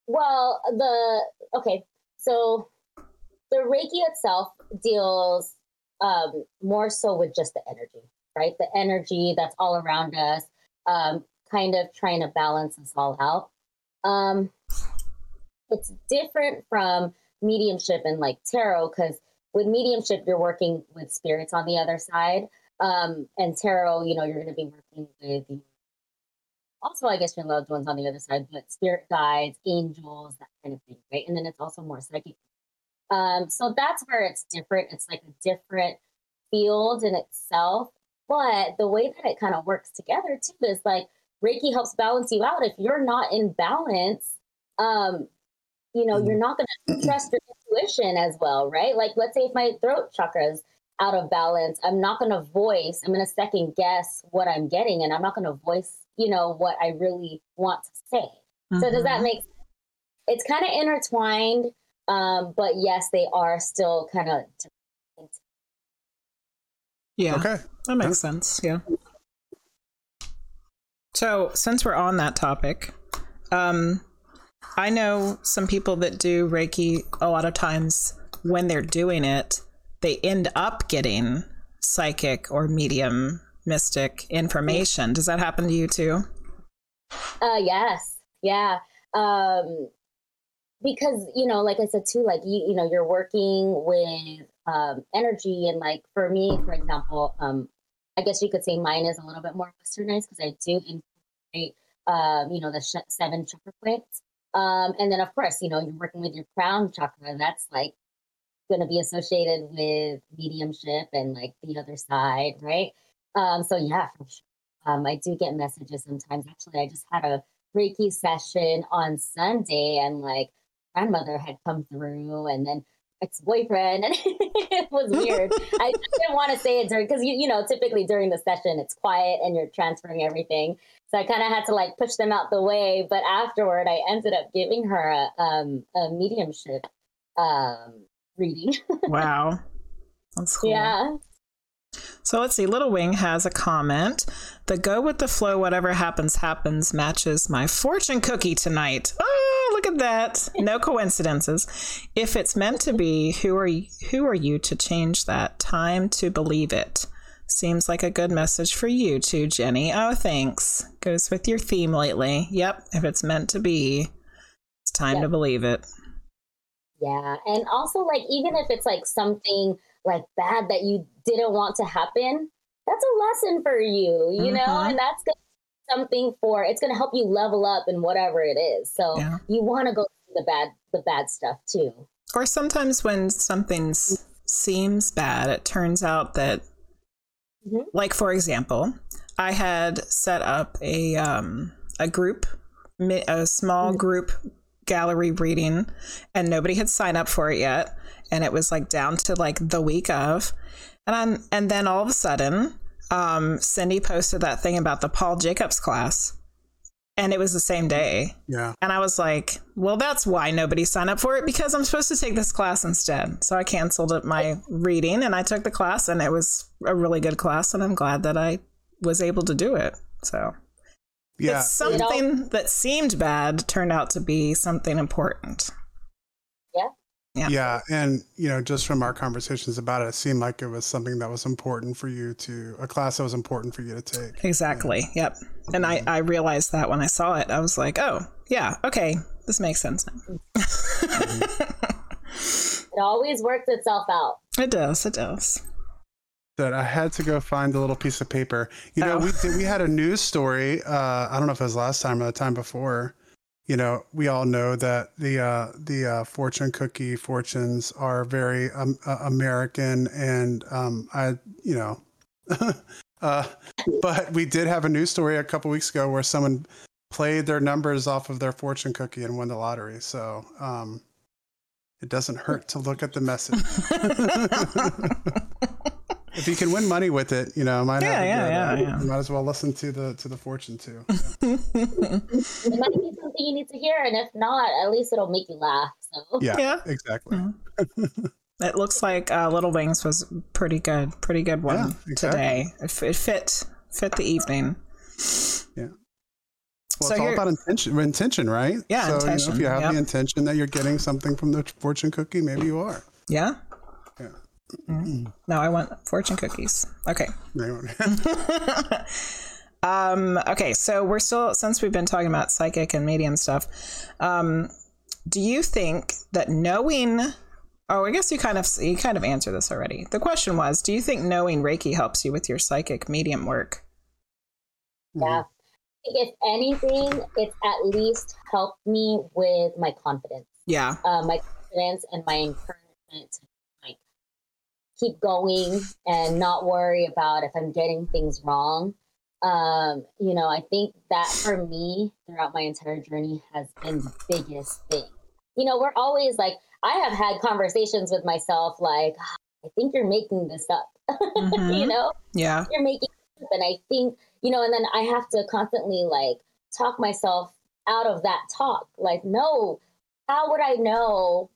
Well, the okay, so the Reiki itself deals um, more so with just the energy, right? The energy that's all around us, um, kind of trying to balance us all out. Um, it's different from mediumship and like tarot because with mediumship you're working with spirits on the other side, um, and tarot, you know, you're going to be working with also, I guess your loved ones on the other side, but spirit guides, angels, that kind of thing, right? And then it's also more psychic um, so that's where it's different. It's like a different field in itself. But the way that it kind of works together too is like Reiki helps balance you out. If you're not in balance, um, you know, you're mm-hmm. not going to trust your intuition as well, right? Like, let's say if my throat chakras out of balance, I'm not going to voice, I'm going to second guess what I'm getting, and I'm not going to voice, you know, what I really want to say. Mm-hmm. So, does that mm-hmm. make sense? It's kind of intertwined. Um, but yes, they are still kind of. Yeah. Okay. That makes sense. Yeah. So, since we're on that topic, um, I know some people that do Reiki a lot of times when they're doing it, they end up getting psychic or medium mystic information. Does that happen to you too? Uh, yes. Yeah. Um, because you know like i said too like you you know you're working with um energy and like for me for example um i guess you could say mine is a little bit more westernized because i do incorporate um you know the sh- seven chakra points um and then of course you know you're working with your crown chakra that's like going to be associated with mediumship and like the other side right? Um so yeah for sure. um i do get messages sometimes. Actually i just had a reiki session on sunday and like grandmother had come through and then ex-boyfriend [LAUGHS] and it was weird. I [LAUGHS] didn't want to say it during because you, you know typically during the session it's quiet and you're transferring everything so i kind of had to like push them out the way but afterward i ended up giving her a, um, a mediumship um, reading [LAUGHS] Wow. That's cool. yeah So let's see. Little Wing has a comment. The go with the flow, whatever happens, happens matches my fortune cookie tonight. Oh, look at that. No [LAUGHS] coincidences. If it's meant to be, who are you, who are you to change that? Time to believe it. Seems like a good message for you too, Jenny. Oh, thanks. Goes with your theme lately. Yep. If it's meant to be, it's time Yep. to believe it. Yeah. And also, like, even if it's like something like bad that you didn't want to happen, that's a lesson for you, you know? Mhm. And that's gonna be something for it's gonna help you level up in whatever it is. So Yeah. you wanna go through the bad the bad stuff too. Or sometimes when something seems bad, it turns out that, Mhm. like for example, I had set up a um, a group, a small group gallery reading, and nobody had signed up for it yet, and it was like down to like the week of, and I'm, and then all of a sudden, um, Cindy posted that thing about the Paul Jacobs class, and it was the same mm-hmm. day. Yeah. And I was like, well, that's why nobody signed up for it because I'm supposed to take this class instead. So I canceled my reading and I took the class, and it was a really good class. And I'm glad that I was able to do it. So Yeah. it's something that seemed bad turned out to be something important. Yeah. Yeah, and you know, just from our conversations about it, it seemed like it was something that was important for you to a class that was important for you to take. Exactly. Yep. And I, I realized that when I saw it, I was like, oh, yeah, okay, this makes sense now. [LAUGHS] [LAUGHS] It always works itself out. It does. It does. That I had to go find a little piece of paper. You know, Oh. we did, we had a news story. Uh, I don't know if it was last time or the time before. You know, we all know that the uh, the uh, fortune cookie fortunes are very um, uh, American, and um, I, you know, [LAUGHS] uh, but we did have a news story a couple weeks ago where someone played their numbers off of their fortune cookie and won the lottery. So um, it doesn't hurt to look at the message. [LAUGHS] [LAUGHS] if you can win money with it, you know, might Yeah, have yeah, good, yeah, uh, yeah. Might as well listen to the to the fortune too. [LAUGHS] It might be something you need to hear, and if not, at least it'll make you laugh. So Yeah, Yeah. exactly. [LAUGHS] It looks like uh, Little Wings was pretty good, pretty good one Yeah, exactly. today. It, f- it fit fit the evening. Yeah. Well, So it's all about intention, intention, right? Yeah, so, You know, if you have yep. the intention that you're getting something from the fortune cookie, maybe you are. Yeah. Yeah. Mm. No, I want fortune cookies. Okay. [LAUGHS] Um, okay, so we're still since we've been talking about psychic and medium stuff. Um, do you think that knowing? Oh, I guess you kind of you kind of answered this already. The question was, do you think knowing Reiki helps you with your psychic medium work? yeah. If anything, it's at least helped me with my confidence. Yeah. uh, my confidence and my encouragement to like keep going and not worry about if I'm getting things wrong. Um, you know, I think that for me throughout my entire journey has been the biggest thing. You know, we're always like, I have had conversations with myself like, "Ah, I think you're making this up. [LAUGHS] you Mhm. know, Yeah. you're making it up. and I think, you know, and then I have to constantly like talk myself out of that talk. Like, no, how would I know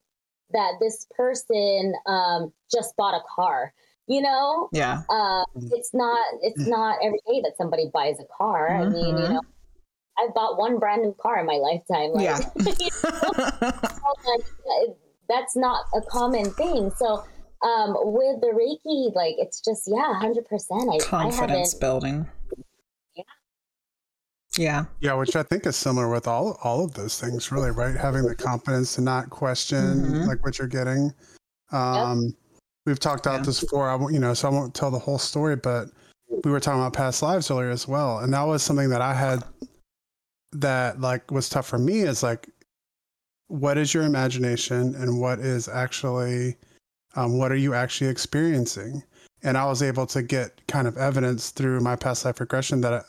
that this person um, just bought a car? You know, Yeah. uh, it's not it's not every day that somebody buys a car. I mean, you Mhm. know, I've bought one brand new car in my lifetime. Like, Yeah. [LAUGHS] [LAUGHS] like, that's not a common thing. So um, with the Reiki, like it's just yeah, hundred percent. I I Confidence building. Yeah. Yeah. Which I think is similar with all all of those things, really, right? Having the confidence to not question Mhm. like what you're getting. Um, We've talked about Yeah. this before. I won't, you know, so I won't tell the whole story, but we were talking about past lives earlier as well, and that was something that I had that like was tough for me. Is like, what is your imagination, and what is actually, um, what are you actually experiencing? And I was able to get kind of evidence through my past life regression that. I,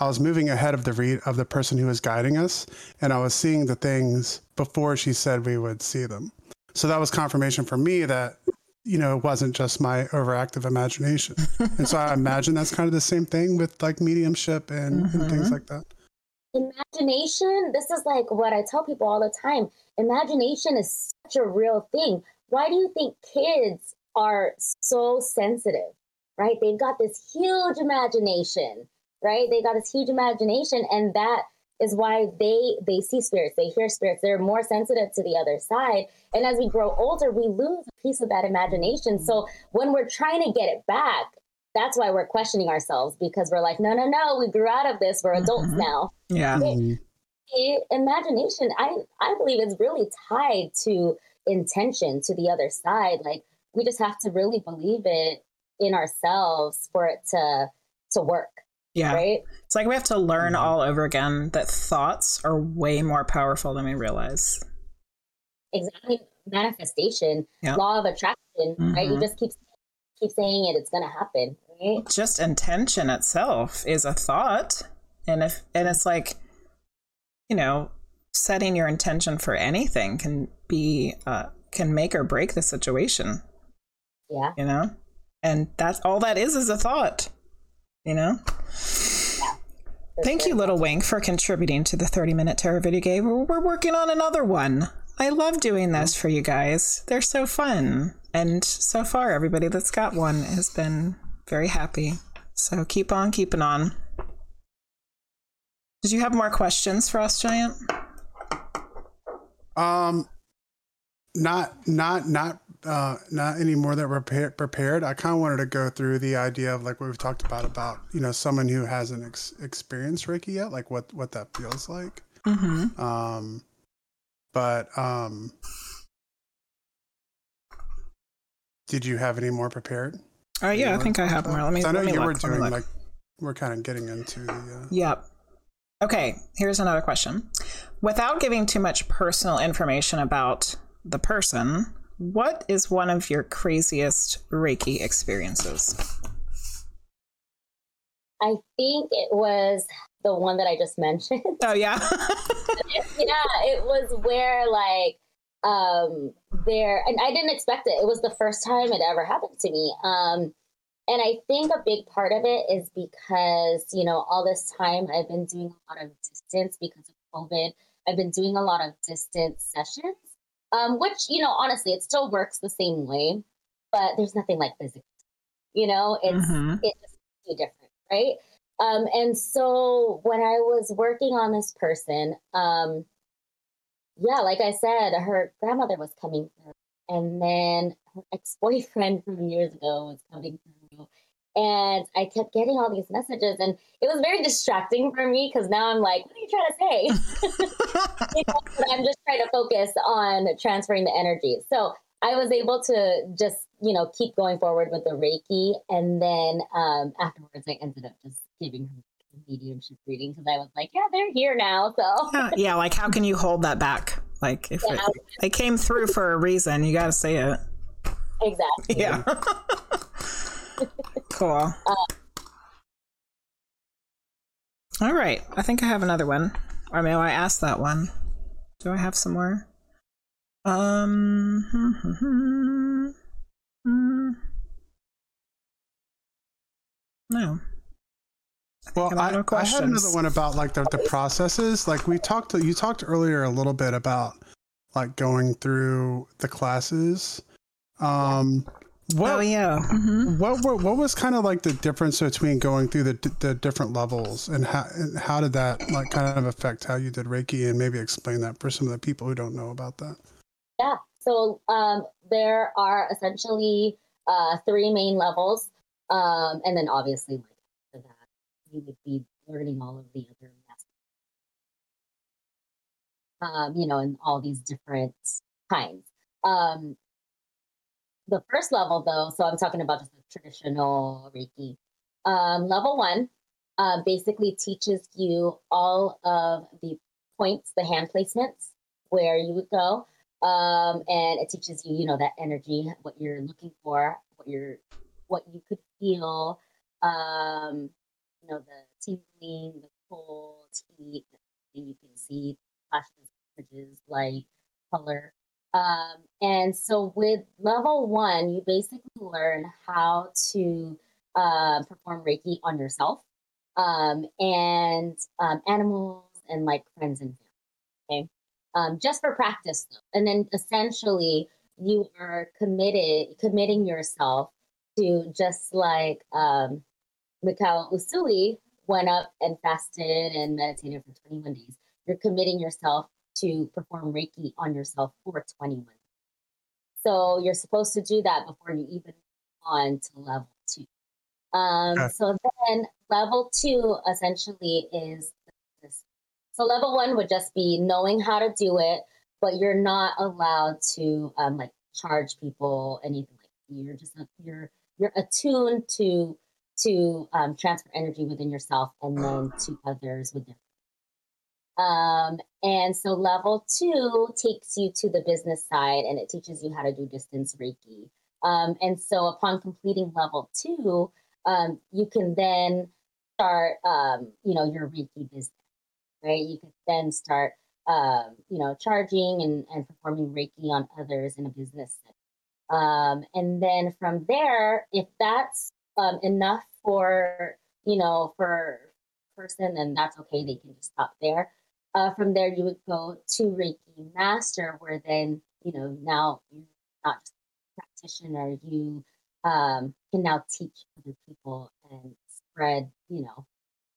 I was moving ahead of the read of the person who was guiding us, and I was seeing the things before she said we would see them. So that was confirmation for me that you know it wasn't just my overactive imagination. and so I [LAUGHS] imagine that's kind of the same thing with like mediumship and, and things Mhm. like that. imagination this is like what i tell people all the time imagination is such a real thing why do you think kids are so sensitive right they've got this huge imagination right they got this huge imagination and that is why they they see spirits they hear spirits they're more sensitive to the other side and as we grow older we lose a piece of that imagination so when we're trying to get it back that's why we're questioning ourselves because we're like no no no we grew out of this we're adults Mhm. now Yeah. Mhm. it, imagination i i believe is really tied to intention to the other side like we just have to really believe it in ourselves for it to to work Yeah. right It's like we have to learn Mhm. all over again that thoughts are way more powerful than we realize. exactly manifestation Yeah. law of attraction right you Mhm. just keep keep saying it it's gonna happen right Just intention itself is a thought. And if and it's like, you know, setting your intention for anything can be uh can make or break the situation, yeah you know? And that's all that is is a thought. You know? for Thank you, Little Wing, for contributing to the 30 minute Terror video game. We're we're working on another one. I love doing this for you guys. They're so fun. And so far, everybody that's got one has been very happy. So keep on keeping on. Did you have more questions for us, Giant? Um, not not not uh not any more that we're prepared. prepared. I kind of wanted to go through the idea of like what we've talked about about you know someone who hasn't ex- experienced Reiki yet, like what what that feels like. Mm-hmm. Um, but um, did you have any more prepared? Oh, yeah, I think I have more. Let me, I know me you were look, me doing like we're kind of getting into the. Uh, Yep. Okay, here's another question. Without giving too much personal information about the person, what is one of your craziest Reiki experiences? i think it was the one that i just mentioned Oh, yeah. [LAUGHS] yeah, it was where like um there and I didn't expect it. It was the first time it ever happened to me. Um and I think a big part of it is because, you know, all this time I've been doing a lot of distance because of COVID. I've been doing a lot of distance sessions. Um, which, you know, honestly, it still works the same way, but there's nothing like physical. You know, it's Mhm. it's different, right? Um, and so when I was working on this person, um, yeah, like I said, her grandmother was coming through, and then her ex boyfriend from years ago was coming through. And I kept getting all these messages, and it was very distracting for me because now I'm like, what are you trying to say? [LAUGHS] [LAUGHS] you know, but I'm just trying to focus on transferring the energy. So I was able to just, you know, keep going forward with the Reiki. And then um, afterwards, I ended up just giving her a mediumship reading because I was like, yeah, they're here now. So yeah, yeah, like how can you hold that back? Like if it, Yeah. it came through for a reason, you got to say it. exactly. Yeah. [LAUGHS] cool. All right. I think I have another one. Or maybe I asked that one. Do I have some more? Um. hmm, No. Well, have I, no I had another one about like the, the processes. Like we talked, you talked earlier a little bit about like going through the classes. Um, what oh yeah. hmm what were, what was kind of like the difference between going through the the different levels and how and how did that like kind of affect how you did Reiki and maybe explain that for some of the people who don't know about that. Yeah. So um, there are essentially uh, three main levels. Um, and then obviously, like after that, you would be learning all of the other master um, you know, and all these different kinds. Um, the first level, though, so I'm talking about just the traditional Reiki. Um, level one uh, basically teaches you all of the points, the hand placements, where you would go. Um, and it teaches you, you know, that energy, what you're looking for, what you're, what you could feel, um, you know, the tingling, the cold, heat, you can see flashes, images, light, color. Um, and so with level one, you basically learn how to uh, perform Reiki on yourself um, and um, animals and like friends and family. Okay. Um, just for practice though. And then essentially you are committed, committing yourself to just like um, Mikao Usui went up and fasted and meditated for 21 days. You're committing yourself to perform Reiki on yourself for 21 days. So you're supposed to do that before you even on to level two. Um, okay. So then level two essentially is this. So level one would just be knowing how to do it, but you're not allowed to um, like charge people anything like that. You're just you're you're attuned to to um, transfer energy within yourself and then [CLEARS THROAT] to others with different. Um, and so level two takes you to the business side and it teaches you how to do distance Reiki. Um, and so upon completing level two, um, you can then start, um, you know, your Reiki business, right? You could then start, um, you know, charging and, and performing Reiki on others in a business um, and then from there, if that's enough for you know for person, then that's okay. They can just stop there. Uh, from there, you would go to Reiki Master, where then you know now you're not just a practitioner. You um, can now teach other people and spread you know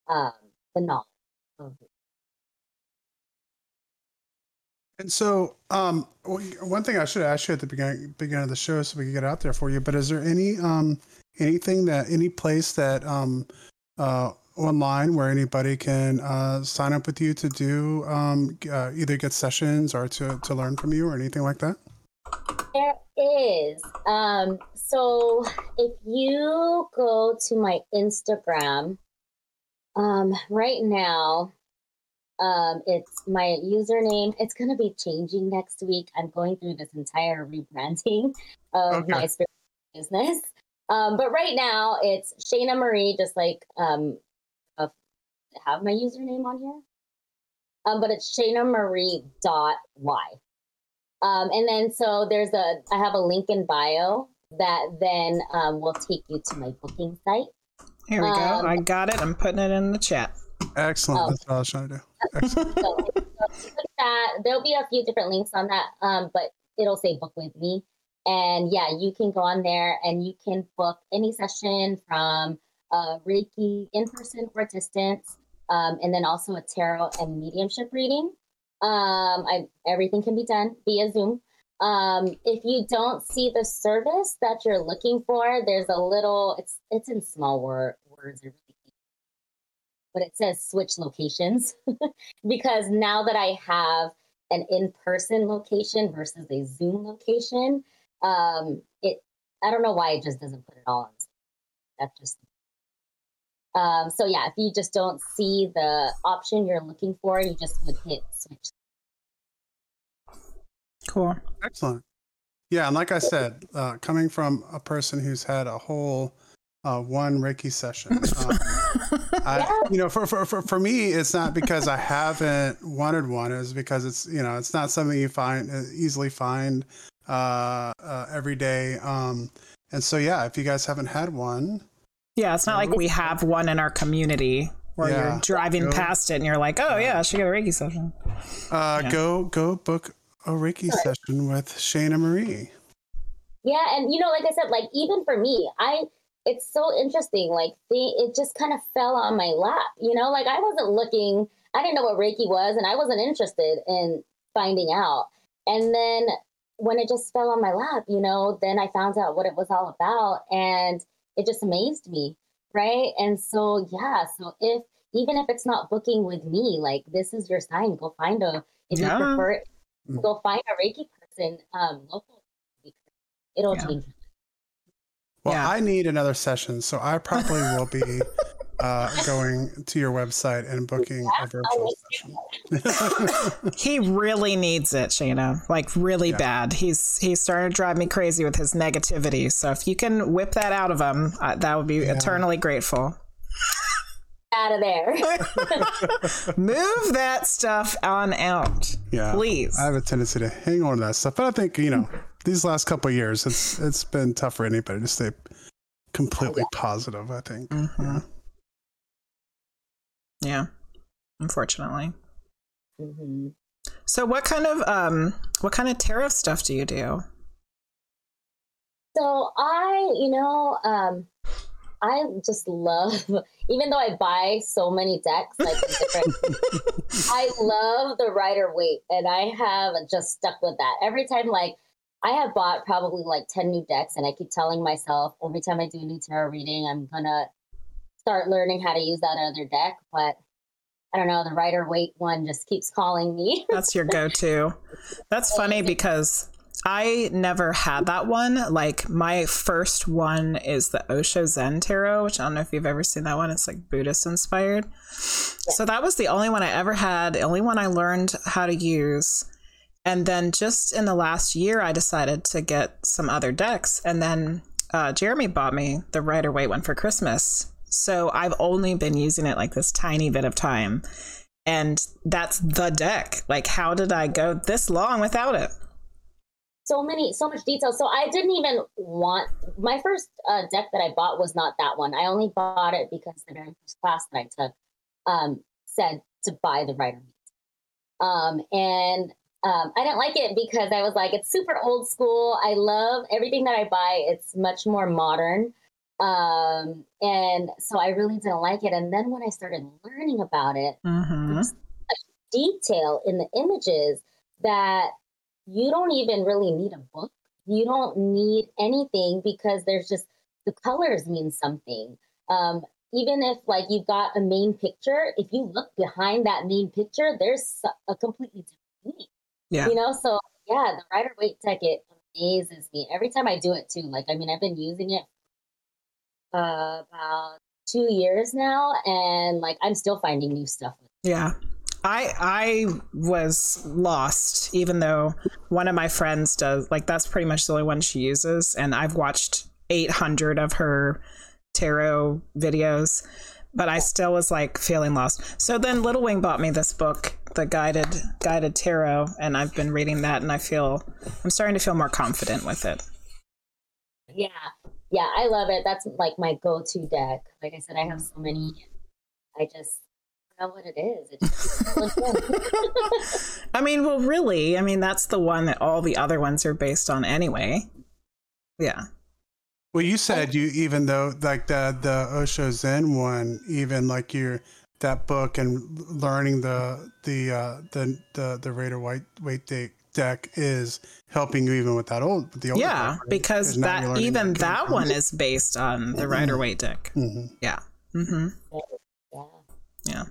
um, the knowledge of it. And so, um, one thing I should ask you at the beginning, beginning of the show, so we can get out there for you. But is there any um, anything that any place that um, uh, online where anybody can uh, sign up with you to do um, uh, either get sessions or to to learn from you or anything like that? There is. Um, so if you go to my Instagram, um, right now um, it's my username. It's going to be changing next week. I'm going through this entire rebranding [LAUGHS] of okay. my business. Um, but right now it's Shaina Marie, just like um, have my username on here. Um, but it's Shaina Marie dot y. Um, and then so there's a I have a link in bio that then um, will take you to my booking site. Here we go. Um, I got it. I'm putting it in the chat. Excellent. Oh. That's what I was trying to do. Excellent. so, so that, there'll be a few different links on that, um, but it'll say book with me. And yeah, you can go on there and you can book any session from uh, Reiki in person or distance, um, and then also a tarot and mediumship reading. Um, I, everything can be done via Zoom. Um, if you don't see the service that you're looking for, there's a little. It's it's in small word, words but it says switch locations [LAUGHS] because now that I have an in-person location versus a Zoom location, um, it I don't know why it just doesn't put it all on. That's just um, so yeah. If you just don't see the option you're looking for, you just would hit switch. Cool. Excellent. Yeah, and like I said, uh, coming from a person who's had a whole uh, one Reiki session. Um, [LAUGHS] I, you know, for, for, for, for me, it's not because I haven't wanted one. It's because it's, you know, it's not something you find uh, easily find uh, uh, every day. Um, and so, yeah, if you guys haven't had one. Yeah, it's not like we have one in our community where yeah, you're driving go, past it and you're like, oh, yeah, I should get a Reiki session. Uh, yeah. Go, go book a Reiki session with Shaina Marie. Yeah. And, you know, like I said, like even for me, I, it's so interesting. Like the it just kind of fell on my lap. You know, like I wasn't looking. I didn't know what Reiki was, and I wasn't interested in finding out. And then when it just fell on my lap, you know, then I found out what it was all about, and it just amazed me, right? And so yeah, so if even if it's not booking with me, like this is your sign. Go find a If Yeah. you prefer Mm. go find a Reiki person um, local. It'll Yeah. change. Well, Yeah. I need another session, so I probably will be [LAUGHS] uh, [LAUGHS] going to your website and booking a virtual session. [LAUGHS] He really needs it, Shaina. Like really Yeah. bad. He's he's starting to drive me crazy with his negativity. So if you can whip that out of him, uh, that would be Yeah. eternally grateful. Out of there. [LAUGHS] Move that stuff on out, yeah, please. I have a tendency to hang on to that stuff, but I think you know these last couple of years, it's it's been tough for anybody to stay completely positive. I think. Mhm. Yeah, unfortunately. hmm So what kind of um what kind of tarot stuff do you do? So I, you know, um, I just love, [LAUGHS] even though I buy so many decks, like different, [LAUGHS] I love the Rider Waite, and I have just stuck with that every time. Like I have bought probably like ten new decks, and I keep telling myself every time I do a new tarot reading, I'm gonna start learning how to use that other deck. But I don't know, the Rider Waite one just keeps calling me. [LAUGHS] That's your go-to. That's funny because I never had that one. Like my first one is the Osho Zen Tarot, which I don't know if you've ever seen that one. It's like Buddhist inspired. So that was the only one I ever had, the only one I learned how to use. And then just in the last year, I decided to get some other decks. And then uh, Jeremy bought me the Rider Waite one for Christmas. So I've only been using it like this tiny bit of time. And that's the deck. Like, how did I go this long without it? so many so much detail so i didn't even want my first uh, deck that i bought was not that one i only bought it because the very first class that i took um, said to buy the Rider um, and um, i didn't like it because i was like it's super old school i love everything that i buy it's much more modern um, and so i really didn't like it and then when i started learning about it Mm-hmm. detail in the images that you don't even really need a book. You don't need anything because there's just the colors mean something. Um, even if like you've got a main picture, if you look behind that main picture, there's a completely different meaning. Yeah. You know, so yeah, the Rider Waite tech it amazes me every time I do it too. Like I mean, I've been using it uh, about two years now, and like I'm still finding new stuff. Yeah. I I was lost even though one of my friends does like that's pretty much the only one she uses and I've watched 800 of her tarot videos but I still was like feeling lost. So then Little Wing bought me this book, the guided guided tarot and I've been reading that and I feel I'm starting to feel more confident with it. Yeah. Yeah, I love it. That's like my go-to deck. Like I said, I have so many. I just I don't know what it is. It just keeps [LAUGHS] pulling in. I mean, well really, I mean that's the one that all the other ones are based on anyway. Yeah. Well, you said you even though like the the Osho Zen one, even like your that book and learning the the uh, the the the Raider White Weight deck, deck is helping you even with that old the older Yeah, deck, right? because 'Cause now that even game that terms. one is based on the Rider Waite deck. Mhm. Yeah. Mm-hmm. yeah. Yeah.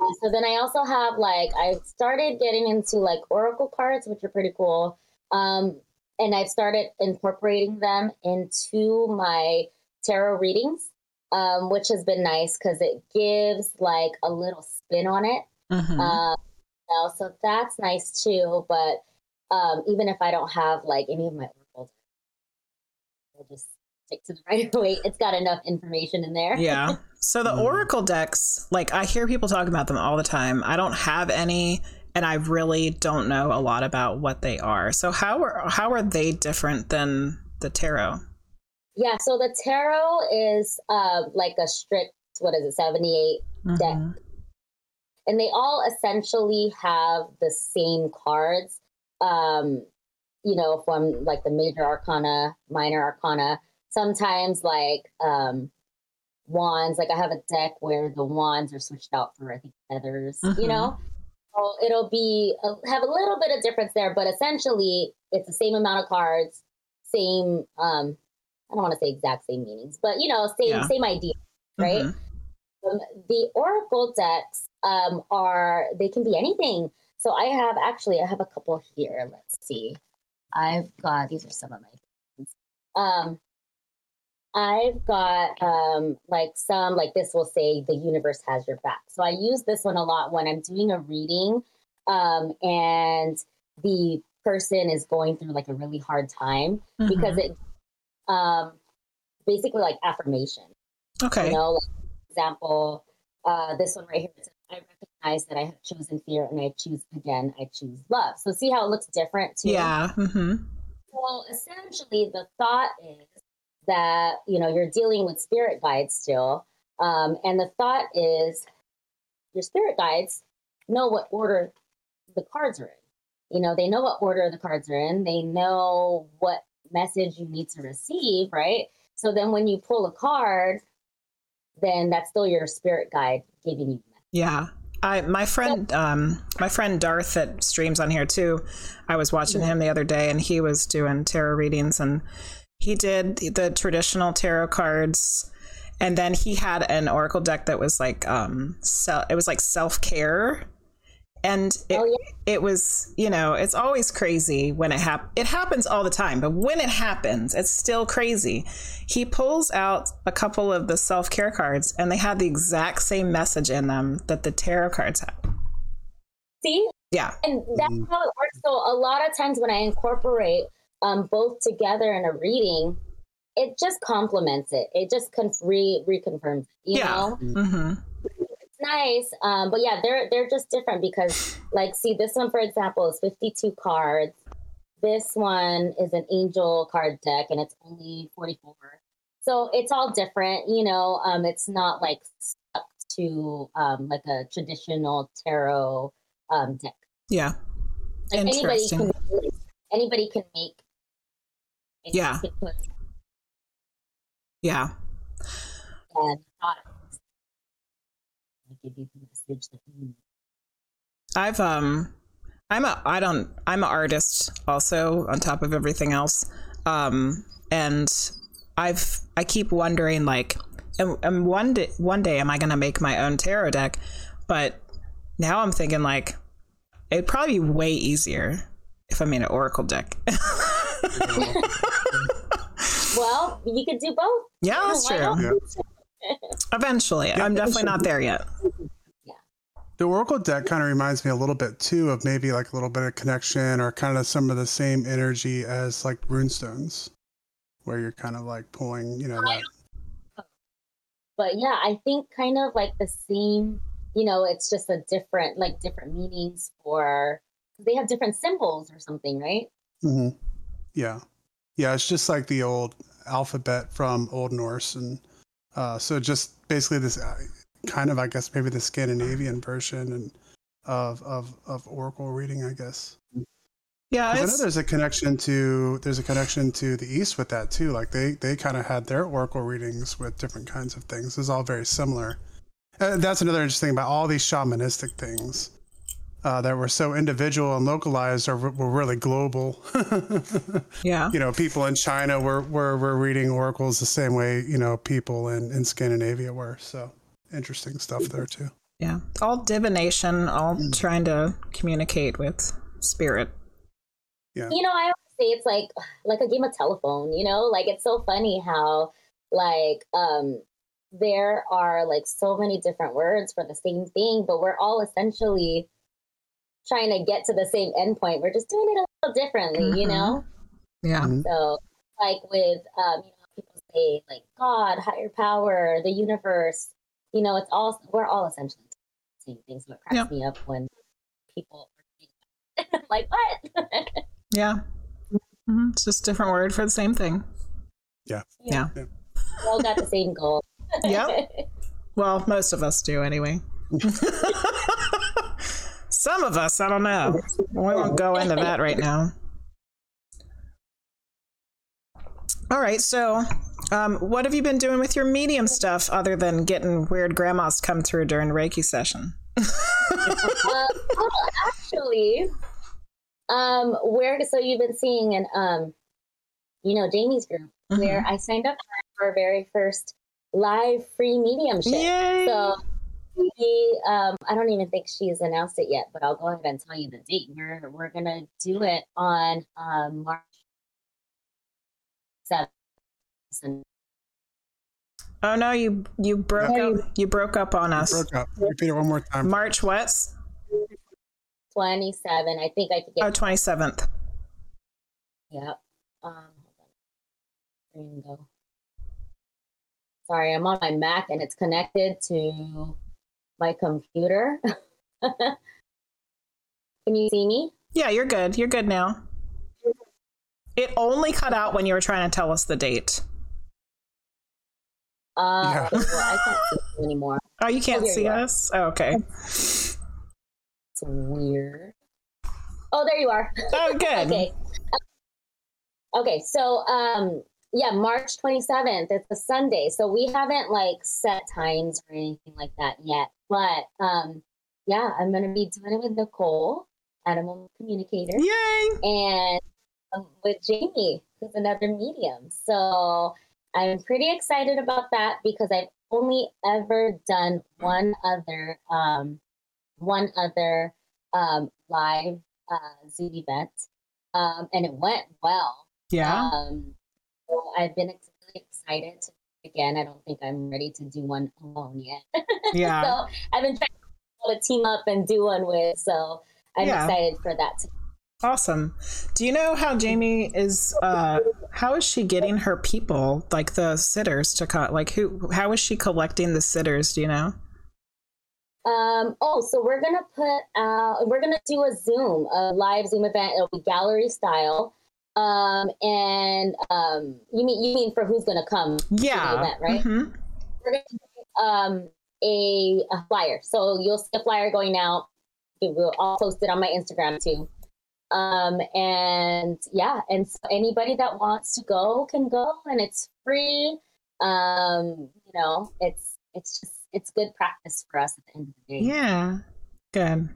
Yeah, so then I also have like I started getting into like oracle cards, which are pretty cool. Um, and I've started incorporating them into my tarot readings, um, which has been nice because it gives like a little spin on it. Mm-hmm. Um, so that's nice too. But um, even if I don't have like any of my oracles, I'll just stick to the [LAUGHS] Rider Waite. It's got enough information in there. yeah. [LAUGHS] So the Mm. Oracle decks, like I hear people talk about them all the time. I don't have any, and I really don't know a lot about what they are. So how are how are they different than the tarot? Yeah, so the tarot is uh, like a strict, what is it, 78 deck. Mhm. And they all essentially have the same cards, um, you know, from like the major arcana, minor arcana. Sometimes like um, wands, like I have a deck where the wands are switched out for, I think, feathers, Mhm. you know? So it'll be, have a little bit of difference there, but essentially it's the same amount of cards, same, um, I don't want to say exact same meanings, but you know, same Yeah. same idea, right? Mhm. Um, the oracle decks um, are they can be anything. So I have actually I have a couple here. Let's see. I've got these are some of my um I've got um like some like this will say the universe has your back. So I use this one a lot when I'm doing a reading um and the person is going through like a really hard time Mhm. because it um basically like affirmation. okay. You know, like example, uh this one right here it says, I recognize that I have chosen fear and I choose again, I choose love. So see how it looks different too? yeah. hmm Well, essentially, the thought is that you know you're dealing with spirit guides still, um, and the thought is your spirit guides know what order the cards are in. You know, they know what order the cards are in. They know what message you need to receive, right? So then, when you pull a card, then that's still your spirit guide giving you. Yeah. I my friend um my friend Darth that streams on here too. I was watching him the other day and he was doing tarot readings and he did the traditional tarot cards and then he had an oracle deck that was like um it was like self-care and it, Oh, yeah. it was you know it's always crazy when it hap- it happens all the time but when it happens it's still crazy he pulls out a couple of the self-care cards and they had the exact same message in them that the tarot cards have See, yeah and that's how it works. So a lot of times when I incorporate um, both together in a reading, it just complements it. It just conf- re- reconfirms. it, You Yeah. know, hmm it's nice. Um, but yeah, they're they're just different because, [SIGHS] like, see, this one for example is fifty two cards. This one is an angel card deck, and it's only forty four. So it's all different. You know, um, it's not like stuck to um, like a traditional tarot um, deck. yeah Like anybody Interesting. can anybody can make anybody Yeah. can yeah and give you the message that you need. I've um I'm a I don't I'm an artist also on top of everything else. Um and I've I keep wondering like and, and one day one day am I gonna make my own tarot deck? But now I'm thinking like it'd probably be way easier if I made an oracle deck. [LAUGHS] Well, you could do both. yeah, that's true. not? True. Eventually. I'm definitely not there yet. The Oracle deck kind of reminds me a little bit too of maybe like a little bit of connection or kind of some of the same energy as like runestones, where you're kind of like pulling, you know, that. But yeah, I think kind of like the same, you know, it's just a different like different meanings for they have different symbols or something, right? hmm Yeah, yeah. It's just like the old alphabet from Old Norse, and uh, so just basically this uh, kind of, I guess, maybe the Scandinavian version and of of of Oracle reading, I guess. Yeah, I know there's a connection to there's a connection to the East with that too. Like they they kind of had their Oracle readings with different kinds of things. It's all very similar. Uh, that's another interesting thing about all these shamanistic things uh, that were so individual and localized or were really global. [LAUGHS] yeah. you know, people in China were, were, were reading oracles the same way, you know, people in, in Scandinavia were. So interesting stuff there too. Yeah. All divination, all trying to communicate with spirit. Yeah. You know, I always say it's like like a game of telephone, you know? Like it's so funny how like um there are like so many different words for the same thing, but we're all essentially trying to get to the same endpoint. We're just doing it a little differently, you Mhm. know? Yeah. So like with um, you know, people say like God, higher power, the universe, you know, it's all we're all essentially the same things. So it cracks Yep. me up when people are [LAUGHS] like what? [LAUGHS] Yeah. Mhm. It's just a different word for the same thing. Yeah. Yeah. We all got the same goal. [LAUGHS] Yep. Well, most of us do anyway. Some of us, I don't know. We won't go into that right now. All right, so um, what have you been doing with your medium stuff other than getting weird grandmas come through during Reiki session? [LAUGHS] uh, oh, actually, um, where so you've been seeing in um, you know, Jamie's group where I signed up for our very first live free mediumship. Yay! So we, um, I don't even think she's announced it yet, but I'll go ahead and tell you the date. We're we're gonna do it on um, March seventh. Oh no, you you broke Yeah. up. You broke up on us. Broke up. Repeat it one more time. March what? 27. I think I could Oh, get. 27th. Yep. Um. There you go. Sorry, I'm on my Mac and it's connected to my computer. [LAUGHS] Can you see me? Yeah, you're good. You're good now. It only cut out when you were trying to tell us the date. Uh, Yeah. okay, well, I can't see you anymore. Oh, you can't Oh, see you us? Oh, okay. It's weird. Oh, there you are. Oh, good. [LAUGHS] okay. Okay, so um yeah, March 27th, it's a Sunday. So we haven't like set times or anything like that yet. But um yeah, I'm gonna be doing it with Nicole, animal communicator, Yay! and um, with Jamie, who's another medium. So I'm pretty excited about that because I've only ever done one other um one other um live uh Zoom event. Um and it went well. Yeah. Um, I've been ex- really excited to again. I don't think I'm ready to do one alone yet. [LAUGHS] Yeah. so I've been trying to team up and do one with. So I'm Yeah. excited for that. To- Awesome. Do you know how Jamie is uh how is she getting her people, like the sitters to cut like who how is she collecting the sitters, do you know? um, oh, so we're gonna put out. We're gonna do a Zoom, a live Zoom event. It'll be gallery style. Um, and um, you mean you mean for who's gonna come? Yeah. event, right? Mhm. we're going to do um, a, a flyer. So you'll see a flyer going out. It will, I'll post it on my Instagram too. Um, and yeah, and so anybody that wants to go can go, and it's free. Um, you know, it's it's just it's good practice for us at the end of the day. Yeah. Good.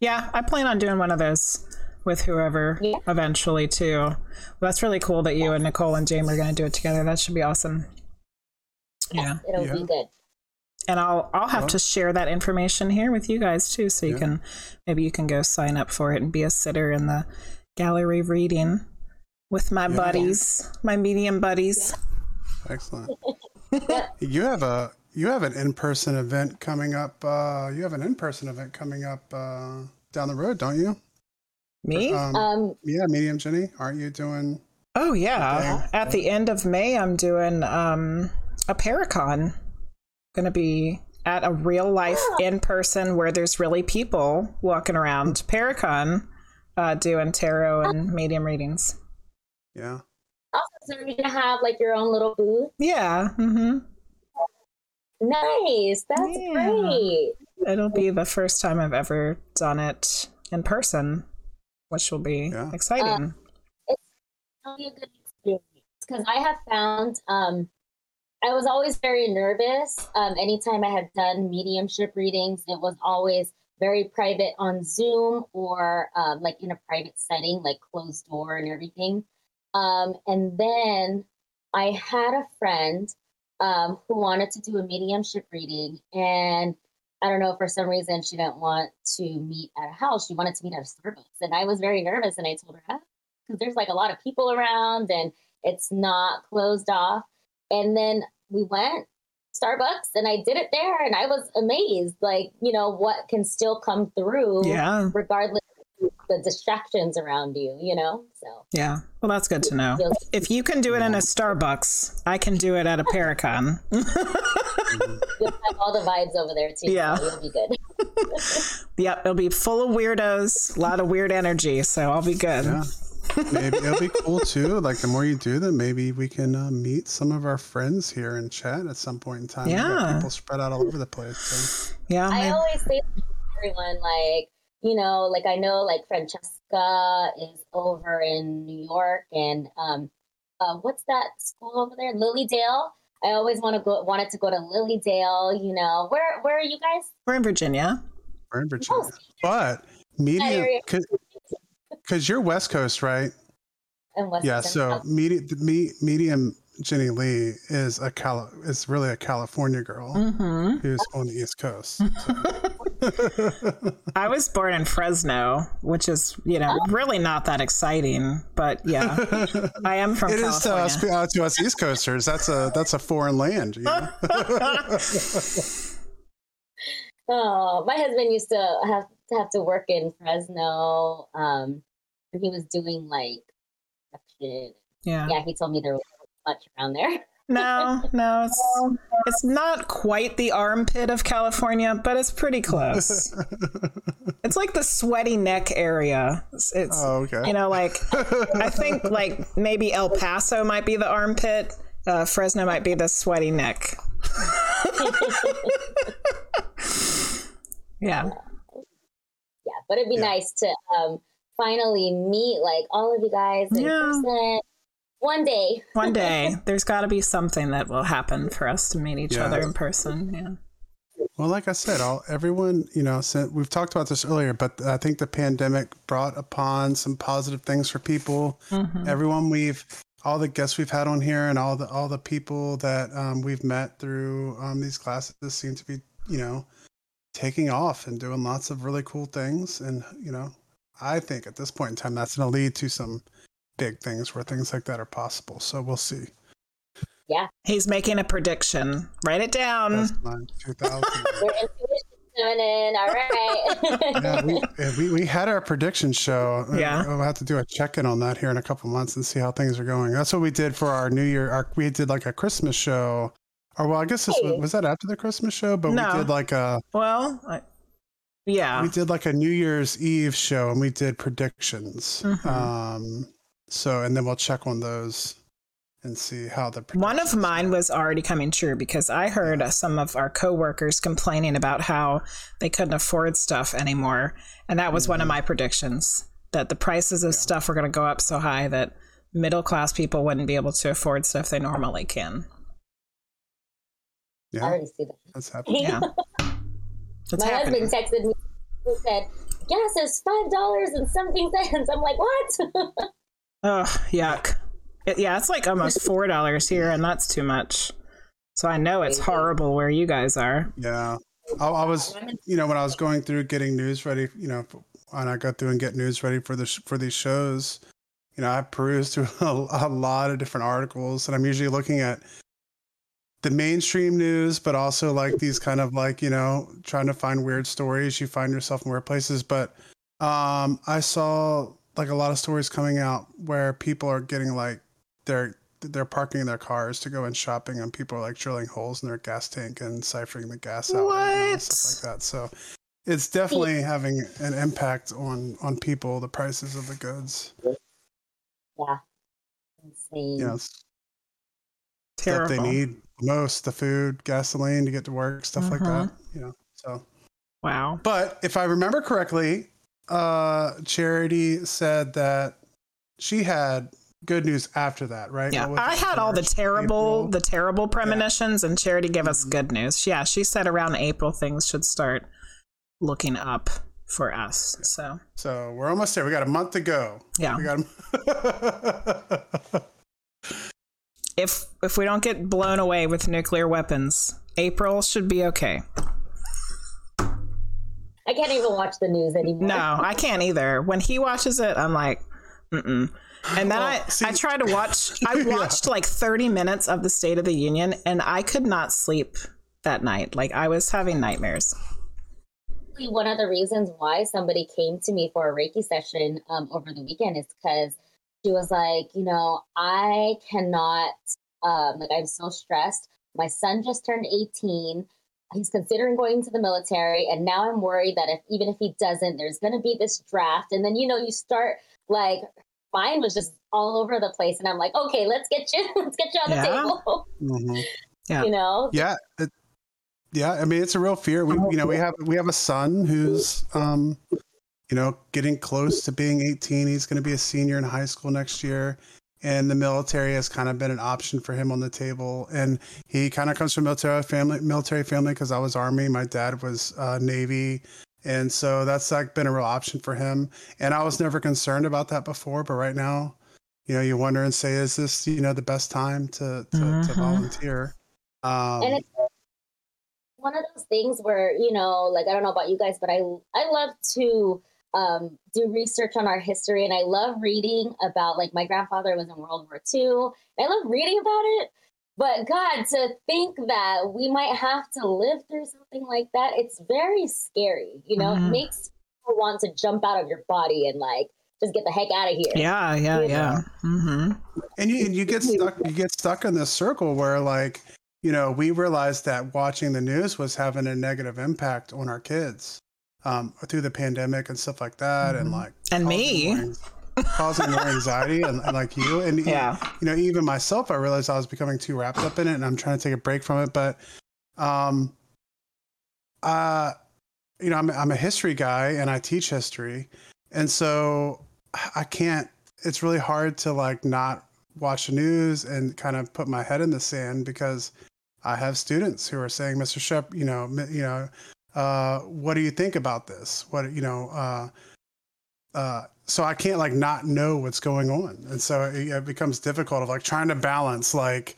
Yeah, I plan on doing one of those with whoever Yeah. eventually too. Well, that's really cool that you and Nicole and Jamie are going to do it together. That should be awesome. Yeah. It'll Yeah. be good. And I'll I'll have Well- to share that information here with you guys too so you Yeah. can maybe you can go sign up for it and be a sitter in the gallery reading with my Yeah. buddies, my medium buddies. Excellent. [LAUGHS] you have a you have an in person event coming up. Uh, you have an in person event coming up uh, down the road, don't you? Me? Um, Um, yeah, medium Jenny, aren't you doing? oh yeah. At the end of May I'm doing um a Paracon. Gonna be at a real life in person where there's really people walking around. Paracon uh doing tarot and medium readings. Yeah. also, so you're gonna have like your own little booth. Yeah. Mm-hmm. Nice, that's Yeah. great. It'll be the first time I've ever done it in person, which will be Yeah. exciting. It'll be a good experience because I have found um, I was always very nervous. Um, anytime I had done mediumship readings, it was always very private on Zoom or um, like in a private setting, like closed door and everything. Um, and then I had a friend um, who wanted to do a mediumship reading, and I don't know for some reason she didn't want to meet at a house. She wanted to meet at a Starbucks, and I was very nervous. And I told her, "Ah, because there's like a lot of people around and it's not closed off. And then we went Starbucks and I did it there and I was amazed, like, you know, what can still come through yeah. regardless the distractions around you, you know? So Yeah. Well, that's good to know. If you can do it in a Starbucks, I can do it at a Paracon. [LAUGHS] you'll have all the vibes over there too. Yeah. So you'll be good. [LAUGHS] yep. It'll be full of weirdos, a lot of weird energy. So I'll be good. Yeah. maybe it'll be cool too. Like the more you do them, maybe we can uh, meet some of our friends here and chat at some point in time. We got Yeah. people spread out all over the place. So. Yeah. I maybe- always say to everyone, like, you know, like I know like Francesca is over in New York and um uh what's that school over there? Lily Dale. I always want to go wanted to go to Lily Dale, you know. Where where are you guys? We're in Virginia. We're in Virginia, Oh, but medium area. because you're West Coast, right? In West Yeah. Virginia. So medium, me, medium Jenny Lee is a Cali- is really a California girl hmm who's on the East Coast. [LAUGHS] [LAUGHS] I was born in Fresno, which is, you know, really not that exciting, but yeah, I am from It is to California. us, uh, to us East Coasters. That's a that's a foreign land. You know? [LAUGHS] Oh, my husband used to have to have to work in Fresno. Um, and he was doing like yeah. Yeah, he told me there was much around there. No, no, it's it's not quite the armpit of California, but it's pretty close. [LAUGHS] It's like the sweaty neck area. It's, it's oh, okay. you know, like I think [LAUGHS] like maybe El Paso might be the armpit. Uh, Fresno might be the sweaty neck. [LAUGHS] yeah. Yeah, but it'd be Yeah. nice to um finally meet like all of you guys in Yeah. person one day. One day, [LAUGHS] there's got to be something that will happen for us to meet each Yeah. other in person. Yeah. Well, like I said, all everyone, you know, since we've talked about this earlier, but I think the pandemic brought upon some positive things for people. Mhm. Everyone we've, all the guests we've had on here, and all the all the people that um, we've met through um, these classes seem to be, you know, taking off and doing lots of really cool things. And you know, I think at this point in time, that's going to lead to some big things where things like that are possible. So we'll see. Yeah. He's making a prediction. Write it down. That's 2000. Your intuition's [LAUGHS] coming in. All right. [LAUGHS] yeah, we, we we had our prediction show. Yeah. we'll have to do a check in on that here in a couple months and see how things are going. That's what we did for our New Year. Our, we did like a Christmas show, or well, I guess this was, was that after the Christmas show, but No. we did like a Well, I, yeah. we did like a New Year's Eve show, and we did predictions. Mhm. Um, so and then we'll check on those and see how the One of mine was already coming true because I heard uh, some of our coworkers complaining about how they couldn't afford stuff anymore. And that was one of my predictions that the prices of stuff were going to go up so high that middle class people wouldn't be able to afford stuff they normally can. Yeah, I yeah, already see that. that's [LAUGHS] happening. Yeah. It's My happening. husband texted me and said, gas is five dollars and something cents. I'm like, what? [LAUGHS] Oh, yuck. It, yeah, it's like almost $4 here, and that's too much. So I know it's horrible where you guys are. Yeah. I, I was, you know, when I was going through getting news ready, you know, when I go through and get news ready for the sh- for these shows, you know, I perused through [LAUGHS] a, a lot of different articles, and I'm usually looking at the mainstream news, but also like these kind of like you know trying to find weird stories. You find yourself in weird places, but um, I saw like a lot of stories coming out where people are getting like they're they're parking their cars to go in shopping, and people are like drilling holes in their gas tank and siphoning the gas out, right and stuff like that. So it's definitely having an impact on on people, the prices of the goods. yeah. Insane. You know, stuff they need most, the food, gasoline to get to work, stuff like Mhm. that. You know, so. Wow. But if I remember correctly, uh, Charity said that she had good news after that, right? Yeah, I it, had all the terrible, April? the terrible premonitions, and Charity gave us Mhm. good news. Yeah, she said around April things should start looking up for us. So So we're almost there. We got a month to go. yeah, We got. A... [LAUGHS] if if we don't get blown away with nuclear weapons, April should be okay. I can't even watch the news anymore. No, I can't either. When he watches it, I'm like, mm-mm. And then Well, I, see- I tried to watch. I [LAUGHS] Yeah. watched like 30 minutes of the State of the Union, and I could not sleep that night. Like I was having nightmares. One of the reasons why somebody came to me for a Reiki session um, over the weekend is because she was like, you know, I cannot, um, like, I'm so stressed. My son just turned 18. He's considering going to the military. And now I'm worried that if even if he doesn't, there's going to be this draft. And then, you know, you start like, mine was just all over the place. And I'm like, okay, let's get you, [LAUGHS] let's get you on the Yeah. table. Mhm. [LAUGHS] Yeah. You know? Yeah, it, yeah. I mean, it's a real fear. We, you know, we have we have a son who's, um, you know, getting close to being 18. He's going to be a senior in high school next year, and the military has kind of been an option for him on the table. And he kind of comes from military family, military family because I was Army. My dad was uh, Navy. And so that's like been a real option for him. And I was never concerned about that before, but right now, you know, you wonder and say, is this, you know, the best time to, to, Mhm. to volunteer? Um, and it's one of those things where you know like i don't know about you guys but i i love to um, do research on our history and i love reading about like my grandfather was in world war ii and i love reading about it but god to think that we might have to live through something like that it's very scary you know Mhm. it makes people want to jump out of your body and like just get the heck out of here Yeah, yeah, yeah. Mm-hmm. and you, and you get stuck, you get stuck in this circle where like, you know, we realized that watching the news was having a negative impact on our kids um, through the pandemic and stuff like that. And Mhm. like, And me. causing more anxiety and, and like you and Yeah. you know even myself i realized i was becoming too wrapped up in it and i'm trying to take a break from it but um uh you know i'm, I'm a history guy and i teach history and so i can't it's really hard to like not watch the news and kind of put my head in the sand because i have students who are saying mr shep you know you know uh what do you think about this what you know uh uh, so I can't like not know what's going on, and so it, it becomes difficult of like trying to balance like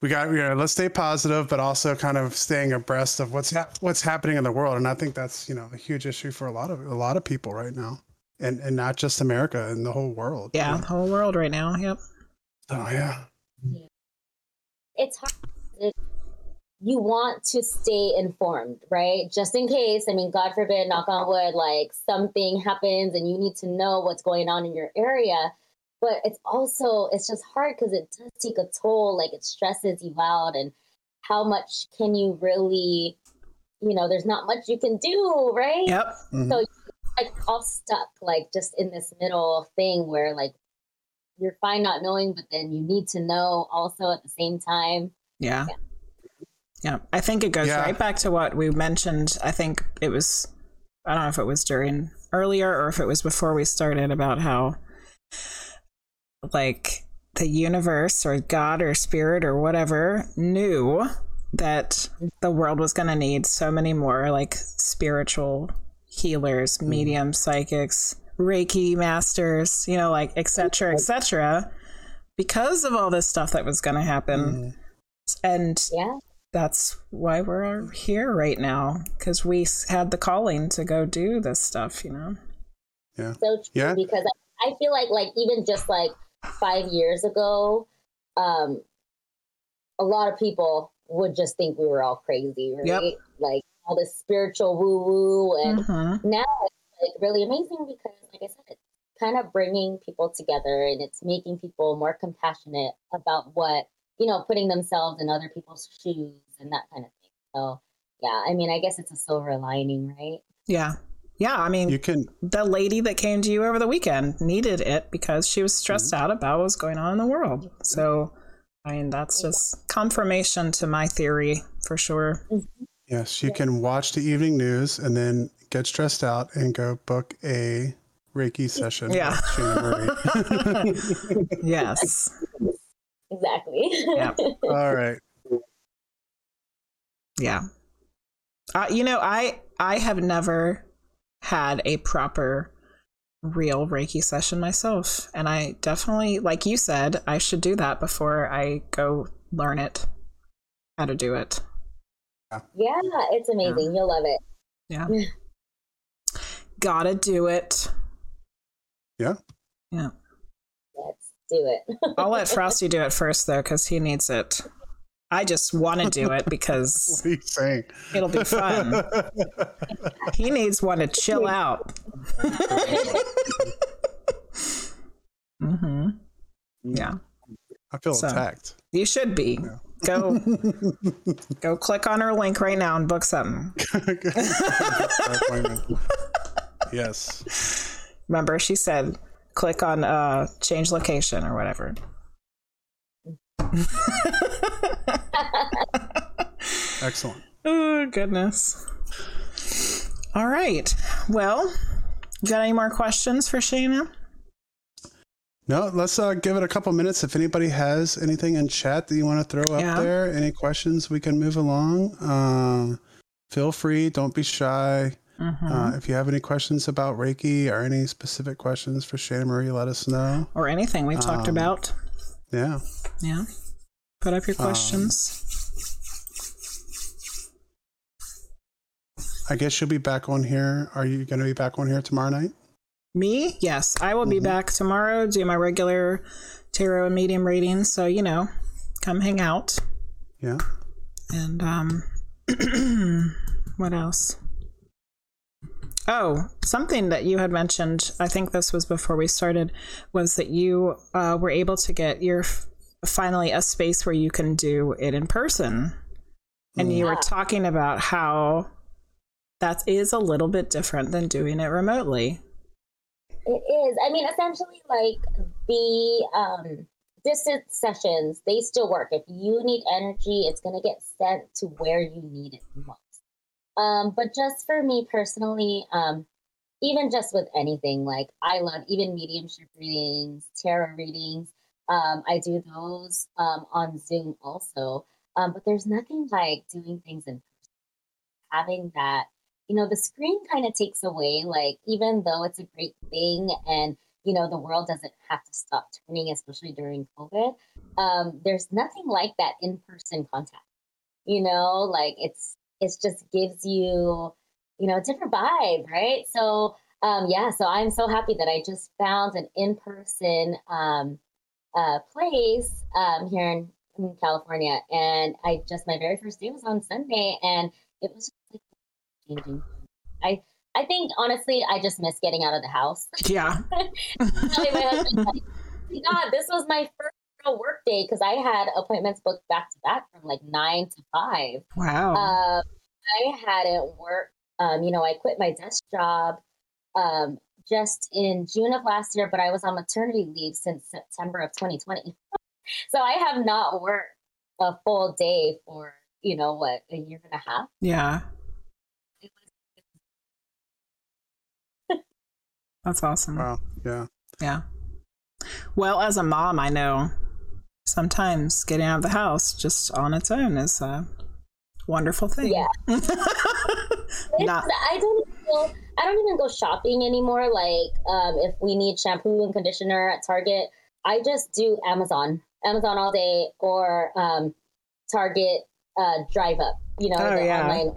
we got you know let's stay positive, but also kind of staying abreast of what's hap- what's happening in the world, and I think that's you know a huge issue for a lot of a lot of people right now, and and not just America and the whole world. Yeah, the whole world right now. Yep. Oh yeah. it's hard. It, you want to stay informed, right? Just in case. I mean, God forbid, knock on wood, like something happens and you need to know what's going on in your area. But it's also it's just hard because it does take a toll. Like it stresses you out, and how much can you really, you know? There's not much you can do, right? Yep. Mhm. So like all stuck, like just in this middle thing where like you're fine not knowing, but then you need to know also at the same time. Yeah. Yeah. I think it goes Yeah. right back to what we mentioned. I think it was, I don't know if it was during earlier or if it was before we started about how, like, the universe or God or spirit or whatever knew that the world was going to need so many more, like, spiritual healers, medium psychics, Reiki masters, you know, like, et cetera, et cetera, because of all this stuff that was going to happen. Mhm. And Yeah. That's why we're here right now because we had the calling to go do this stuff you know Yeah. so true Yeah. because I, I feel like like even just like five years ago um a lot of people would just think we were all crazy right Yep. like all this spiritual woo woo and Mhm. now it's like really amazing because like i said it's kind of bringing people together and it's making people more compassionate about what you know putting themselves in other people's shoes and that kind of thing. So yeah i mean i guess it's a silver lining right? Yeah. Yeah i mean You can the lady that came to you over the weekend needed it because she was stressed mm-hmm. out about what was going on in the world. Mm-hmm. So i mean that's just confirmation to my theory for sure. Mm-hmm. Yes you can watch the evening news and then get stressed out and go book a Reiki [LAUGHS] session. Yeah. with Shaina Marie. [LAUGHS] [LAUGHS] yes exactly Yeah. [LAUGHS] All right. yeah uh, you know i i have never had a proper real reiki session myself and i definitely like you said i should do that before i go learn it how to do it Yeah, it's amazing. You'll love it. yeah [LAUGHS] gotta do it Yeah. yeah Let's do it. [LAUGHS] i'll let frosty do it first though because he needs it i just want to do it because [LAUGHS] What are you saying? it'll be fun [LAUGHS] he needs one to chill out mm-hmm yeah I feel So. attacked. You should be. Go go click on her link right now and book something. Yes. Remember, she said click on uh change location or whatever. [LAUGHS] Excellent. Oh goodness. All right. Well, you got any more questions for Shaina? No, let's uh, give it a couple minutes. If anybody has anything in chat that you want to throw up there, any questions, we can move along. Uh, feel free. Don't be shy. Mhm. Uh, if you have any questions about Reiki or any specific questions for Shannon Marie, let us know. or anything we talked um, about. Yeah. Yeah. Put up your Um, questions. I guess you'll be back on here. Are you going to be back on here tomorrow night? Me? Yes. I will be Mhm. back tomorrow, do my regular tarot and medium reading. So, you know, come hang out. Yeah. And um [CLEARS THROAT] what else? Oh, something that you had mentioned, I think this was before we started, was that you uh, were able to get your f- finally a space where you can do it in person. And you were talking about how that is a little bit different than doing it remotely. It is. I mean, essentially, like the um, distance sessions, they still work. If you need energy, it's going to get sent to where you need it most. Um, but just for me personally, um, even just with anything, like I love even mediumship readings, tarot readings. Um, I do those um, on Zoom also. Um, but there's nothing like doing things in person. Having that you know, the screen kind of takes away, like, even though it's a great thing and, you know, the world doesn't have to stop turning, especially during COVID, um, there's nothing like that in person contact. You know, like it's, it just gives you, you know, a different vibe, right? So, um, yeah, so I'm so happy that I just found an in person um, uh, place um, here in, in California. And I just, my very first day was on Sunday and it was just like changing. I I think honestly, I just miss getting out of the house. Yeah. [LAUGHS] Husband, God, this was my first real work day because I had appointments booked back to back from like nine to five. Wow. Um, I hadn't worked. Um, you know, I quit my desk job um, just in June of last year, but I was on maternity leave since September of 2020. [LAUGHS] so I have not worked a full day for you know what a year and a half. yeah. That's awesome. Wow. Yeah. Yeah. Well, as a mom, I know sometimes getting out of the house just on its own is a wonderful thing. Yeah. [LAUGHS] Not I don't even go, I don't even go shopping anymore. Like um, if we need shampoo and conditioner at Target, I just do Amazon, Amazon all day, or um, Target uh, Drive Up. You know, Oh, the yeah. online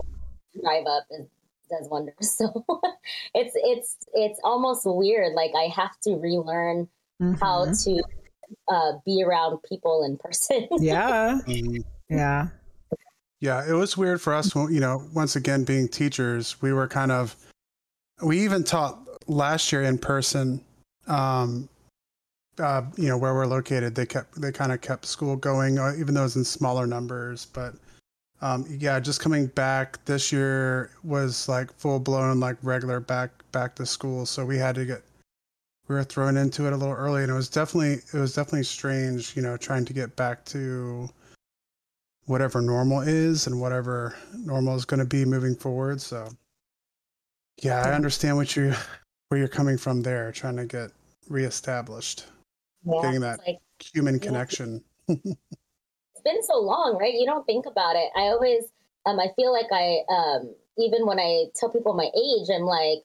Drive Up is, does wonders. [LAUGHS] So it's it's it's almost weird. Like I have to relearn how Mhm. to uh, be around people in person. [LAUGHS] Yeah. Mhm. Yeah. Yeah, it was weird for us. when- You know, once again, being teachers, we were kind of. We even taught last year in person. Um, uh, you know where we're located, they kept they kind of kept school going, uh, even though it was in smaller numbers. But um, yeah, just coming back this year was like full blown, like regular back back to school. So we had to get we were thrown into it a little early, and it was definitely it was definitely strange. You know, trying to get back to whatever normal is and whatever normal is going to be moving forward. So, yeah, I understand what you where you're coming from there, trying to get reestablished, Yeah, getting that like human Yeah. connection. [LAUGHS] it's been so long, right? You don't think about it. I always, um, I feel like I, um, even when I tell people my age, I'm like,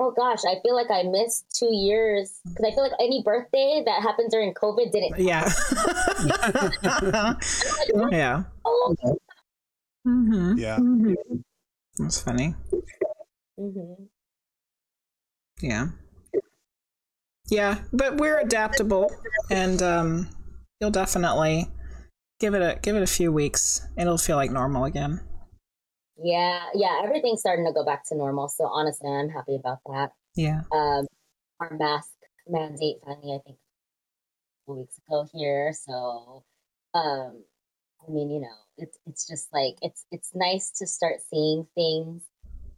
oh gosh, I feel like I missed two years because I feel like any birthday that happened during COVID didn't. Yeah. [LAUGHS] yeah. Oh, Mm-hmm. Yeah, That's funny. hmm Yeah. Yeah, but we're adaptable and um you'll definitely give it a give it a few weeks. It'll feel like normal again. Yeah, yeah. Everything's starting to go back to normal. So honestly, I'm happy about that. Yeah. Um, our mask mandate finally, I think, a couple weeks ago here. So, um, I mean, you know, it's it's just like it's it's nice to start seeing things,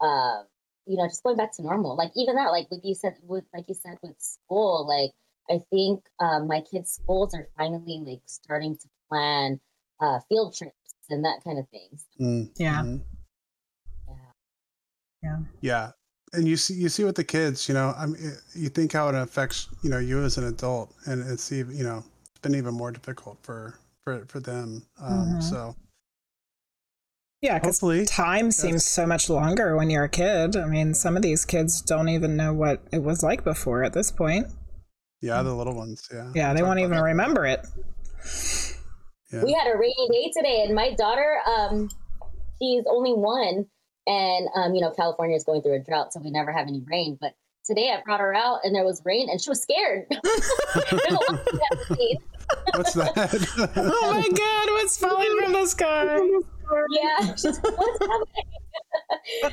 um, you know, just going back to normal. Like even that, like with you said, with like you said with school, like I think um, my kids' schools are finally like starting to plan uh, field trips and that kind of thing. Mm, Yeah. mhm. Yeah. Yeah. yeah. And you see, you see with the kids, you know, I mean, you think how it affects, you know, you as an adult, and it's even, you know, it's been even more difficult for for for them. Um, Mhm. So, Yeah, because Hopefully, time seems so much longer when you're a kid. I mean, some of these kids don't even know what it was like before at this point. Yeah, the little ones. Yeah. Yeah, they won't even that. remember it. Yeah. We had a rainy day today, and my daughter, um, she's only one, and um, you know, California is going through a drought, so we never have any rain. But today, I brought her out, and there was rain, and she was scared. [LAUGHS] There's a lot of that rain. What's that? [LAUGHS] Oh my god, what's falling from the sky? yeah she's what's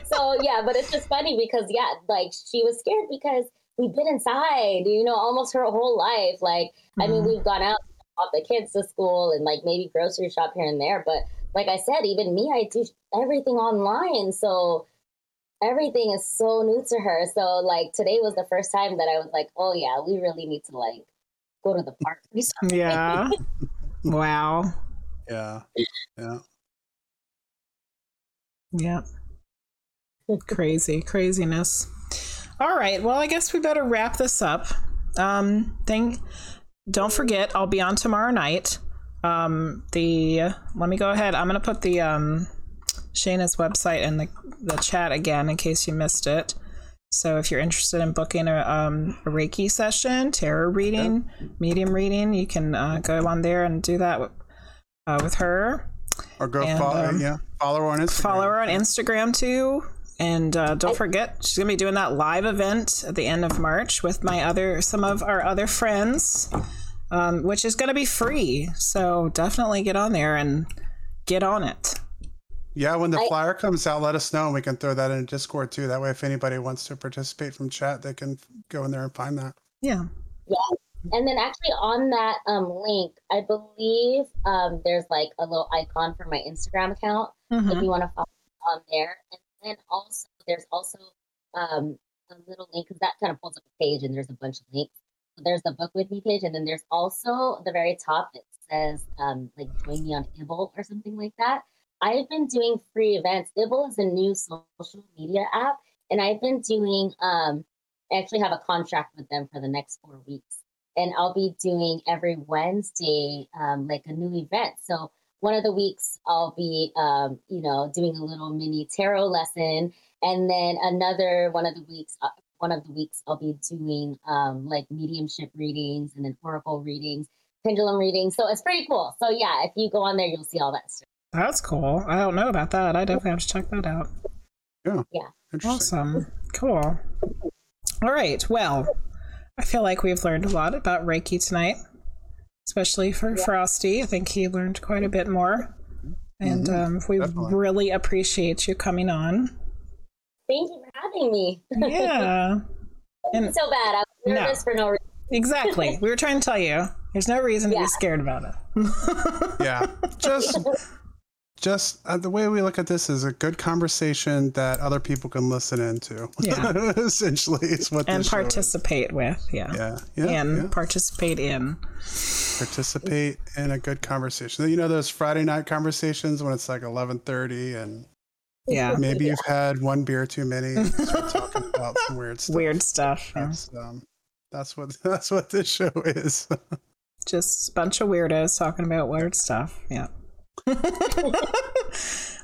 [LAUGHS] so yeah but it's just funny because yeah like she was scared because we've been inside you know almost her whole life like i mean Mhm. we've gone out off the kids to school and like maybe grocery shop here and there but like i said even me i do everything online so everything is so new to her so like today was the first time that i was like oh yeah we really need to like go to the park [LAUGHS] Yeah. Wow. yeah. Yeah. Yeah. Crazy, craziness. All right. Well, I guess we better wrap this up. Um, thing. Don't forget, I'll be on tomorrow night. Um, the let me go ahead. I'm gonna put the um, Shaina's website in the the chat again in case you missed it. So if you're interested in booking a, um, a Reiki session, tarot reading, medium reading, you can uh, go on there and do that with, uh, with her. Or go And, follow. um, yeah. Follow her on Instagram. Follow her on Instagram too. And uh, don't forget, she's gonna be doing that live event at the end of March with my other, some of our other friends, um, which is gonna be free. So definitely get on there and get on it. Yeah, when the I- flyer comes out, let us know and we can throw that in Discord too. That way, if anybody wants to participate from chat, they can go in there and find that. Yeah. Yeah. And then actually on that um, link, I believe um, there's like a little icon for my Instagram account if Mhm. you want to follow on there. And then also there's also um, a little link because that kind of pulls up a page and there's a bunch of links. There's the book with me page, and then there's also the very top it says um, like join me on Ibble or something like that. I've been doing free events. Ibble is a new social media app, and I've been doing. Um, I actually have a contract with them for the next four weeks and I'll be doing every Wednesday um, like a new event. So one of the weeks I'll be um, you know doing a little mini tarot lesson, and then another one of the weeks uh, one of the weeks I'll be doing um, like mediumship readings and then oracle readings, pendulum readings. So it's pretty cool. So yeah, if you go on there, you'll see all that stuff. That's cool. I don't know about that. I definitely have to check that out. Yeah. Yeah. Awesome. Cool. All right. Well, I feel like we've learned a lot about Reiki tonight, especially for Frosty. I think he learned quite a bit more. And Mhm, um, we definitely. really appreciate you coming on. Thank you for having me. Yeah, [LAUGHS] and so bad. I was No. nervous for no reason. exactly. [LAUGHS] We were trying to tell you there's no reason to be scared about it. [LAUGHS] yeah just just uh, the way we look at this is a good conversation that other people can listen into Yeah. essentially it's what and this show is. participate with. Yeah. yeah yeah, and yeah. participate in. participate in a good conversation you know those friday night conversations when it's like 11.30 and Yeah. [LAUGHS] maybe you've had one beer too many start talking [LAUGHS] about some weird stuff Weird stuff. yeah. that's, um, that's what [LAUGHS] that's what this show is Just a bunch of weirdos talking about weird stuff. Yeah.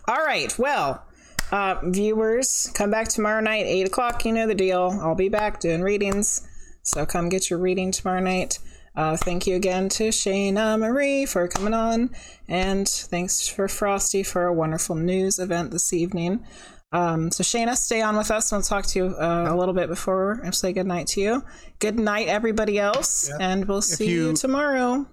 All right. Well, uh, viewers, come back tomorrow night, 8 o'clock. You know the deal. I'll be back doing readings. So come get your reading tomorrow night. Uh, thank you again to Shaina Marie for coming on. And thanks for Frosty for a wonderful news event this evening. Um, so Shaina, stay on with us, and we'll talk to you uh, a little bit before I say good night to you. Good night, everybody else, and we'll see you, you- tomorrow.